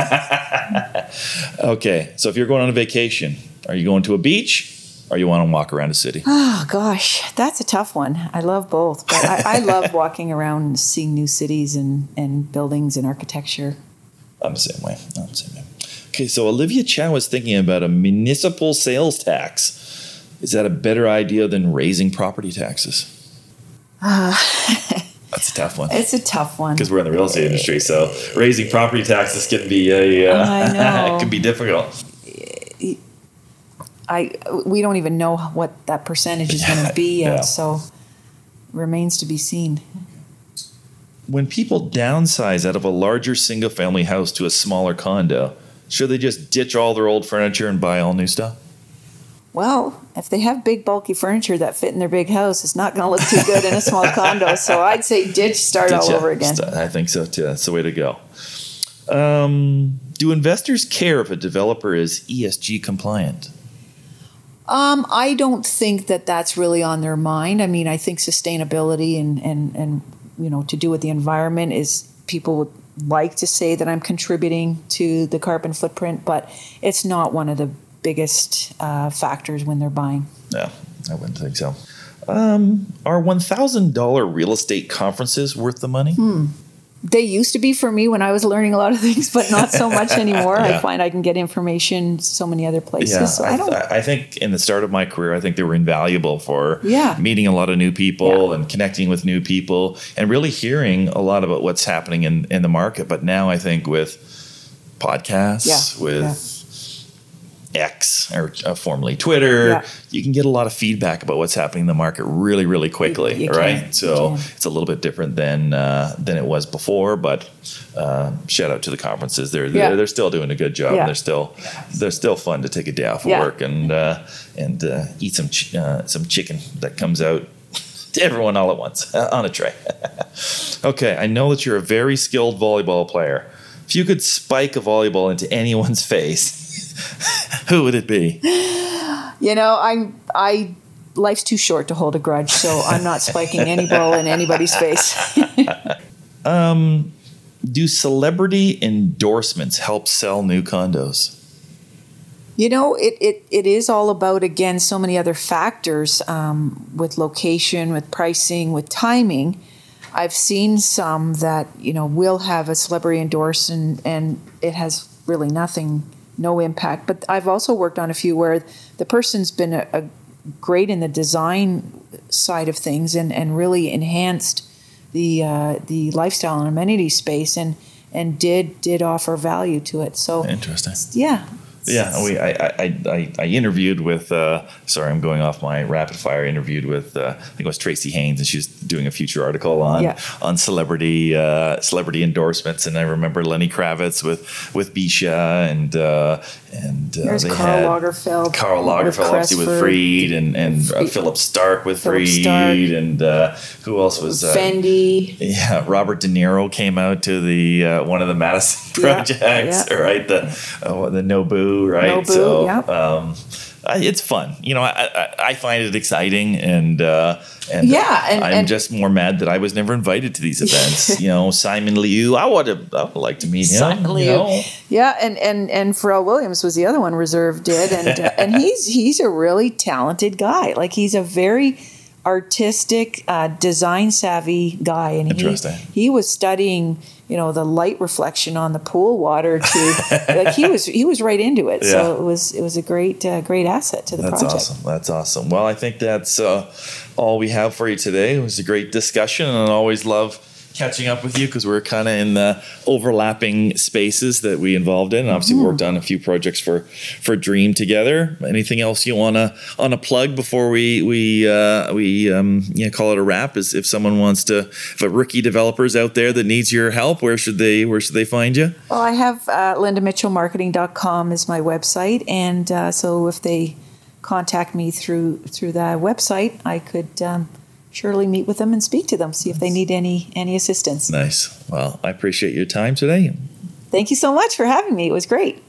[laughs] Okay, so if you're going on a vacation, are you going to a beach? Or you want to walk around a city? Oh gosh, that's a tough one. I love both, but I, I [laughs] love walking around and seeing new cities and, and buildings and architecture. I'm the same way. I'm the same way. Okay, so Olivia Chow was thinking about a municipal sales tax. Is that a better idea than raising property taxes? [laughs] That's a tough one. It's a tough one. because we're in the real estate industry. So raising property taxes can be a uh, [laughs] it can be difficult. I we don't even know what that percentage is going to be [laughs] yet, Yeah. so remains to be seen. When people downsize out of a larger single family house to a smaller condo, should they just ditch all their old furniture and buy all new stuff? Well, if they have big bulky furniture that fit in their big house, it's not going to look too good in a small [laughs] condo. So I'd say ditch, start all Ditch it. over again. I think so too. That's the way to go. Um, do investors care if a developer is ESG compliant? Um, I don't think that that's really on their mind. I mean, I think sustainability and and and you know to do with the environment is people would like to say that I'm contributing to the carbon footprint, but it's not one of the biggest uh, factors when they're buying. No, I wouldn't think so. Um, are one thousand dollar real estate conferences worth the money? They used to be for me when I was learning a lot of things, but not so much [laughs] anymore. Yeah. I find I can get information so many other places. Yeah, so I, don't. I think in the start of my career, I think they were invaluable for Yeah. meeting a lot of new people Yeah. and connecting with new people and really hearing a lot about what's happening in, in the market. But now I think with podcasts, with X or uh, formerly Twitter, Yeah. you can get a lot of feedback about what's happening in the market really, really quickly, you right? can, So it's a little bit different than uh, than it was before. But uh, shout out to the conferences; they're Yeah. they're, they're still doing a good job. Yeah. They're still they're still fun to take a day off of work and uh, and uh, eat some ch- uh, some chicken that comes out to everyone all at once [laughs] on a tray. [laughs] okay, I know that you're a very skilled volleyball player. If you could spike a volleyball into anyone's face, [laughs] who would it be? You know, I I life's too short to hold a grudge, so I'm not spiking any ball in anybody's face. [laughs] Do celebrity endorsements help sell new condos? You know, it, it, it is all about, again, so many other factors um, with location, with pricing, with timing. I've seen some that, you know, will have a celebrity endorse and, and it has really nothing, no impact. But I've also worked on a few where the person's been a, a great in the design side of things and, and really enhanced the uh, the lifestyle and amenity space and and did did offer value to it. So Interesting. yeah. Yeah, we I I, I, I interviewed with uh, sorry I'm going off my rapid fire interviewed with uh, I think it was Tracy Hanes and she was doing a future article on Yeah. on celebrity uh, celebrity endorsements and I remember Lenny Kravitz with with Bisha and uh, and uh, There's they Karl had Lagerfeld. With Lagerfeld obviously with Freed and and uh, Philippe Starck with Philippe Freed Starck. and uh, who else was uh, Fendi. yeah, Robert De Niro came out to the uh, one of the Madison Yeah, projects, yeah. [laughs] right? The uh, the Nobu, right? So yeah. um, it's fun. You know, I, I, I find it exciting, and uh, and Yeah, and- I'm and- just more mad that I was never invited to these events. [laughs] you know, Simon Liu, I would have, I would like to meet him. Simon you Liu. know? Yeah, and and and Pharrell Williams was the other one Reserve did, and uh, and [laughs] he's he's a really talented guy. Like he's a very artistic, uh, design savvy guy, and he he was studying you know the light reflection on the pool water to [laughs] like he was he was right into it. Yeah. So it was it was a great uh, great asset to the That's project. awesome. That's awesome. Well, I think that's uh, all we have for you today. It was a great discussion, and I always love catching up with you because we're kind of in the overlapping spaces that we involved in. And obviously, Mm-hmm. worked on a few projects for for Dream together. Anything else you wanna on a plug before we we uh, we um, you know, call it a wrap? Is if someone wants to, if a rookie developers out there that needs your help, where should they where should they find you? Well, I have uh, lindamitchellmarketing.com is my website, and uh, so if they contact me through through that website, I could um, surely meet with them and speak to them, see if they need any any assistance. Nice. Well, I appreciate your time today. Thank you so much for having me. It was great.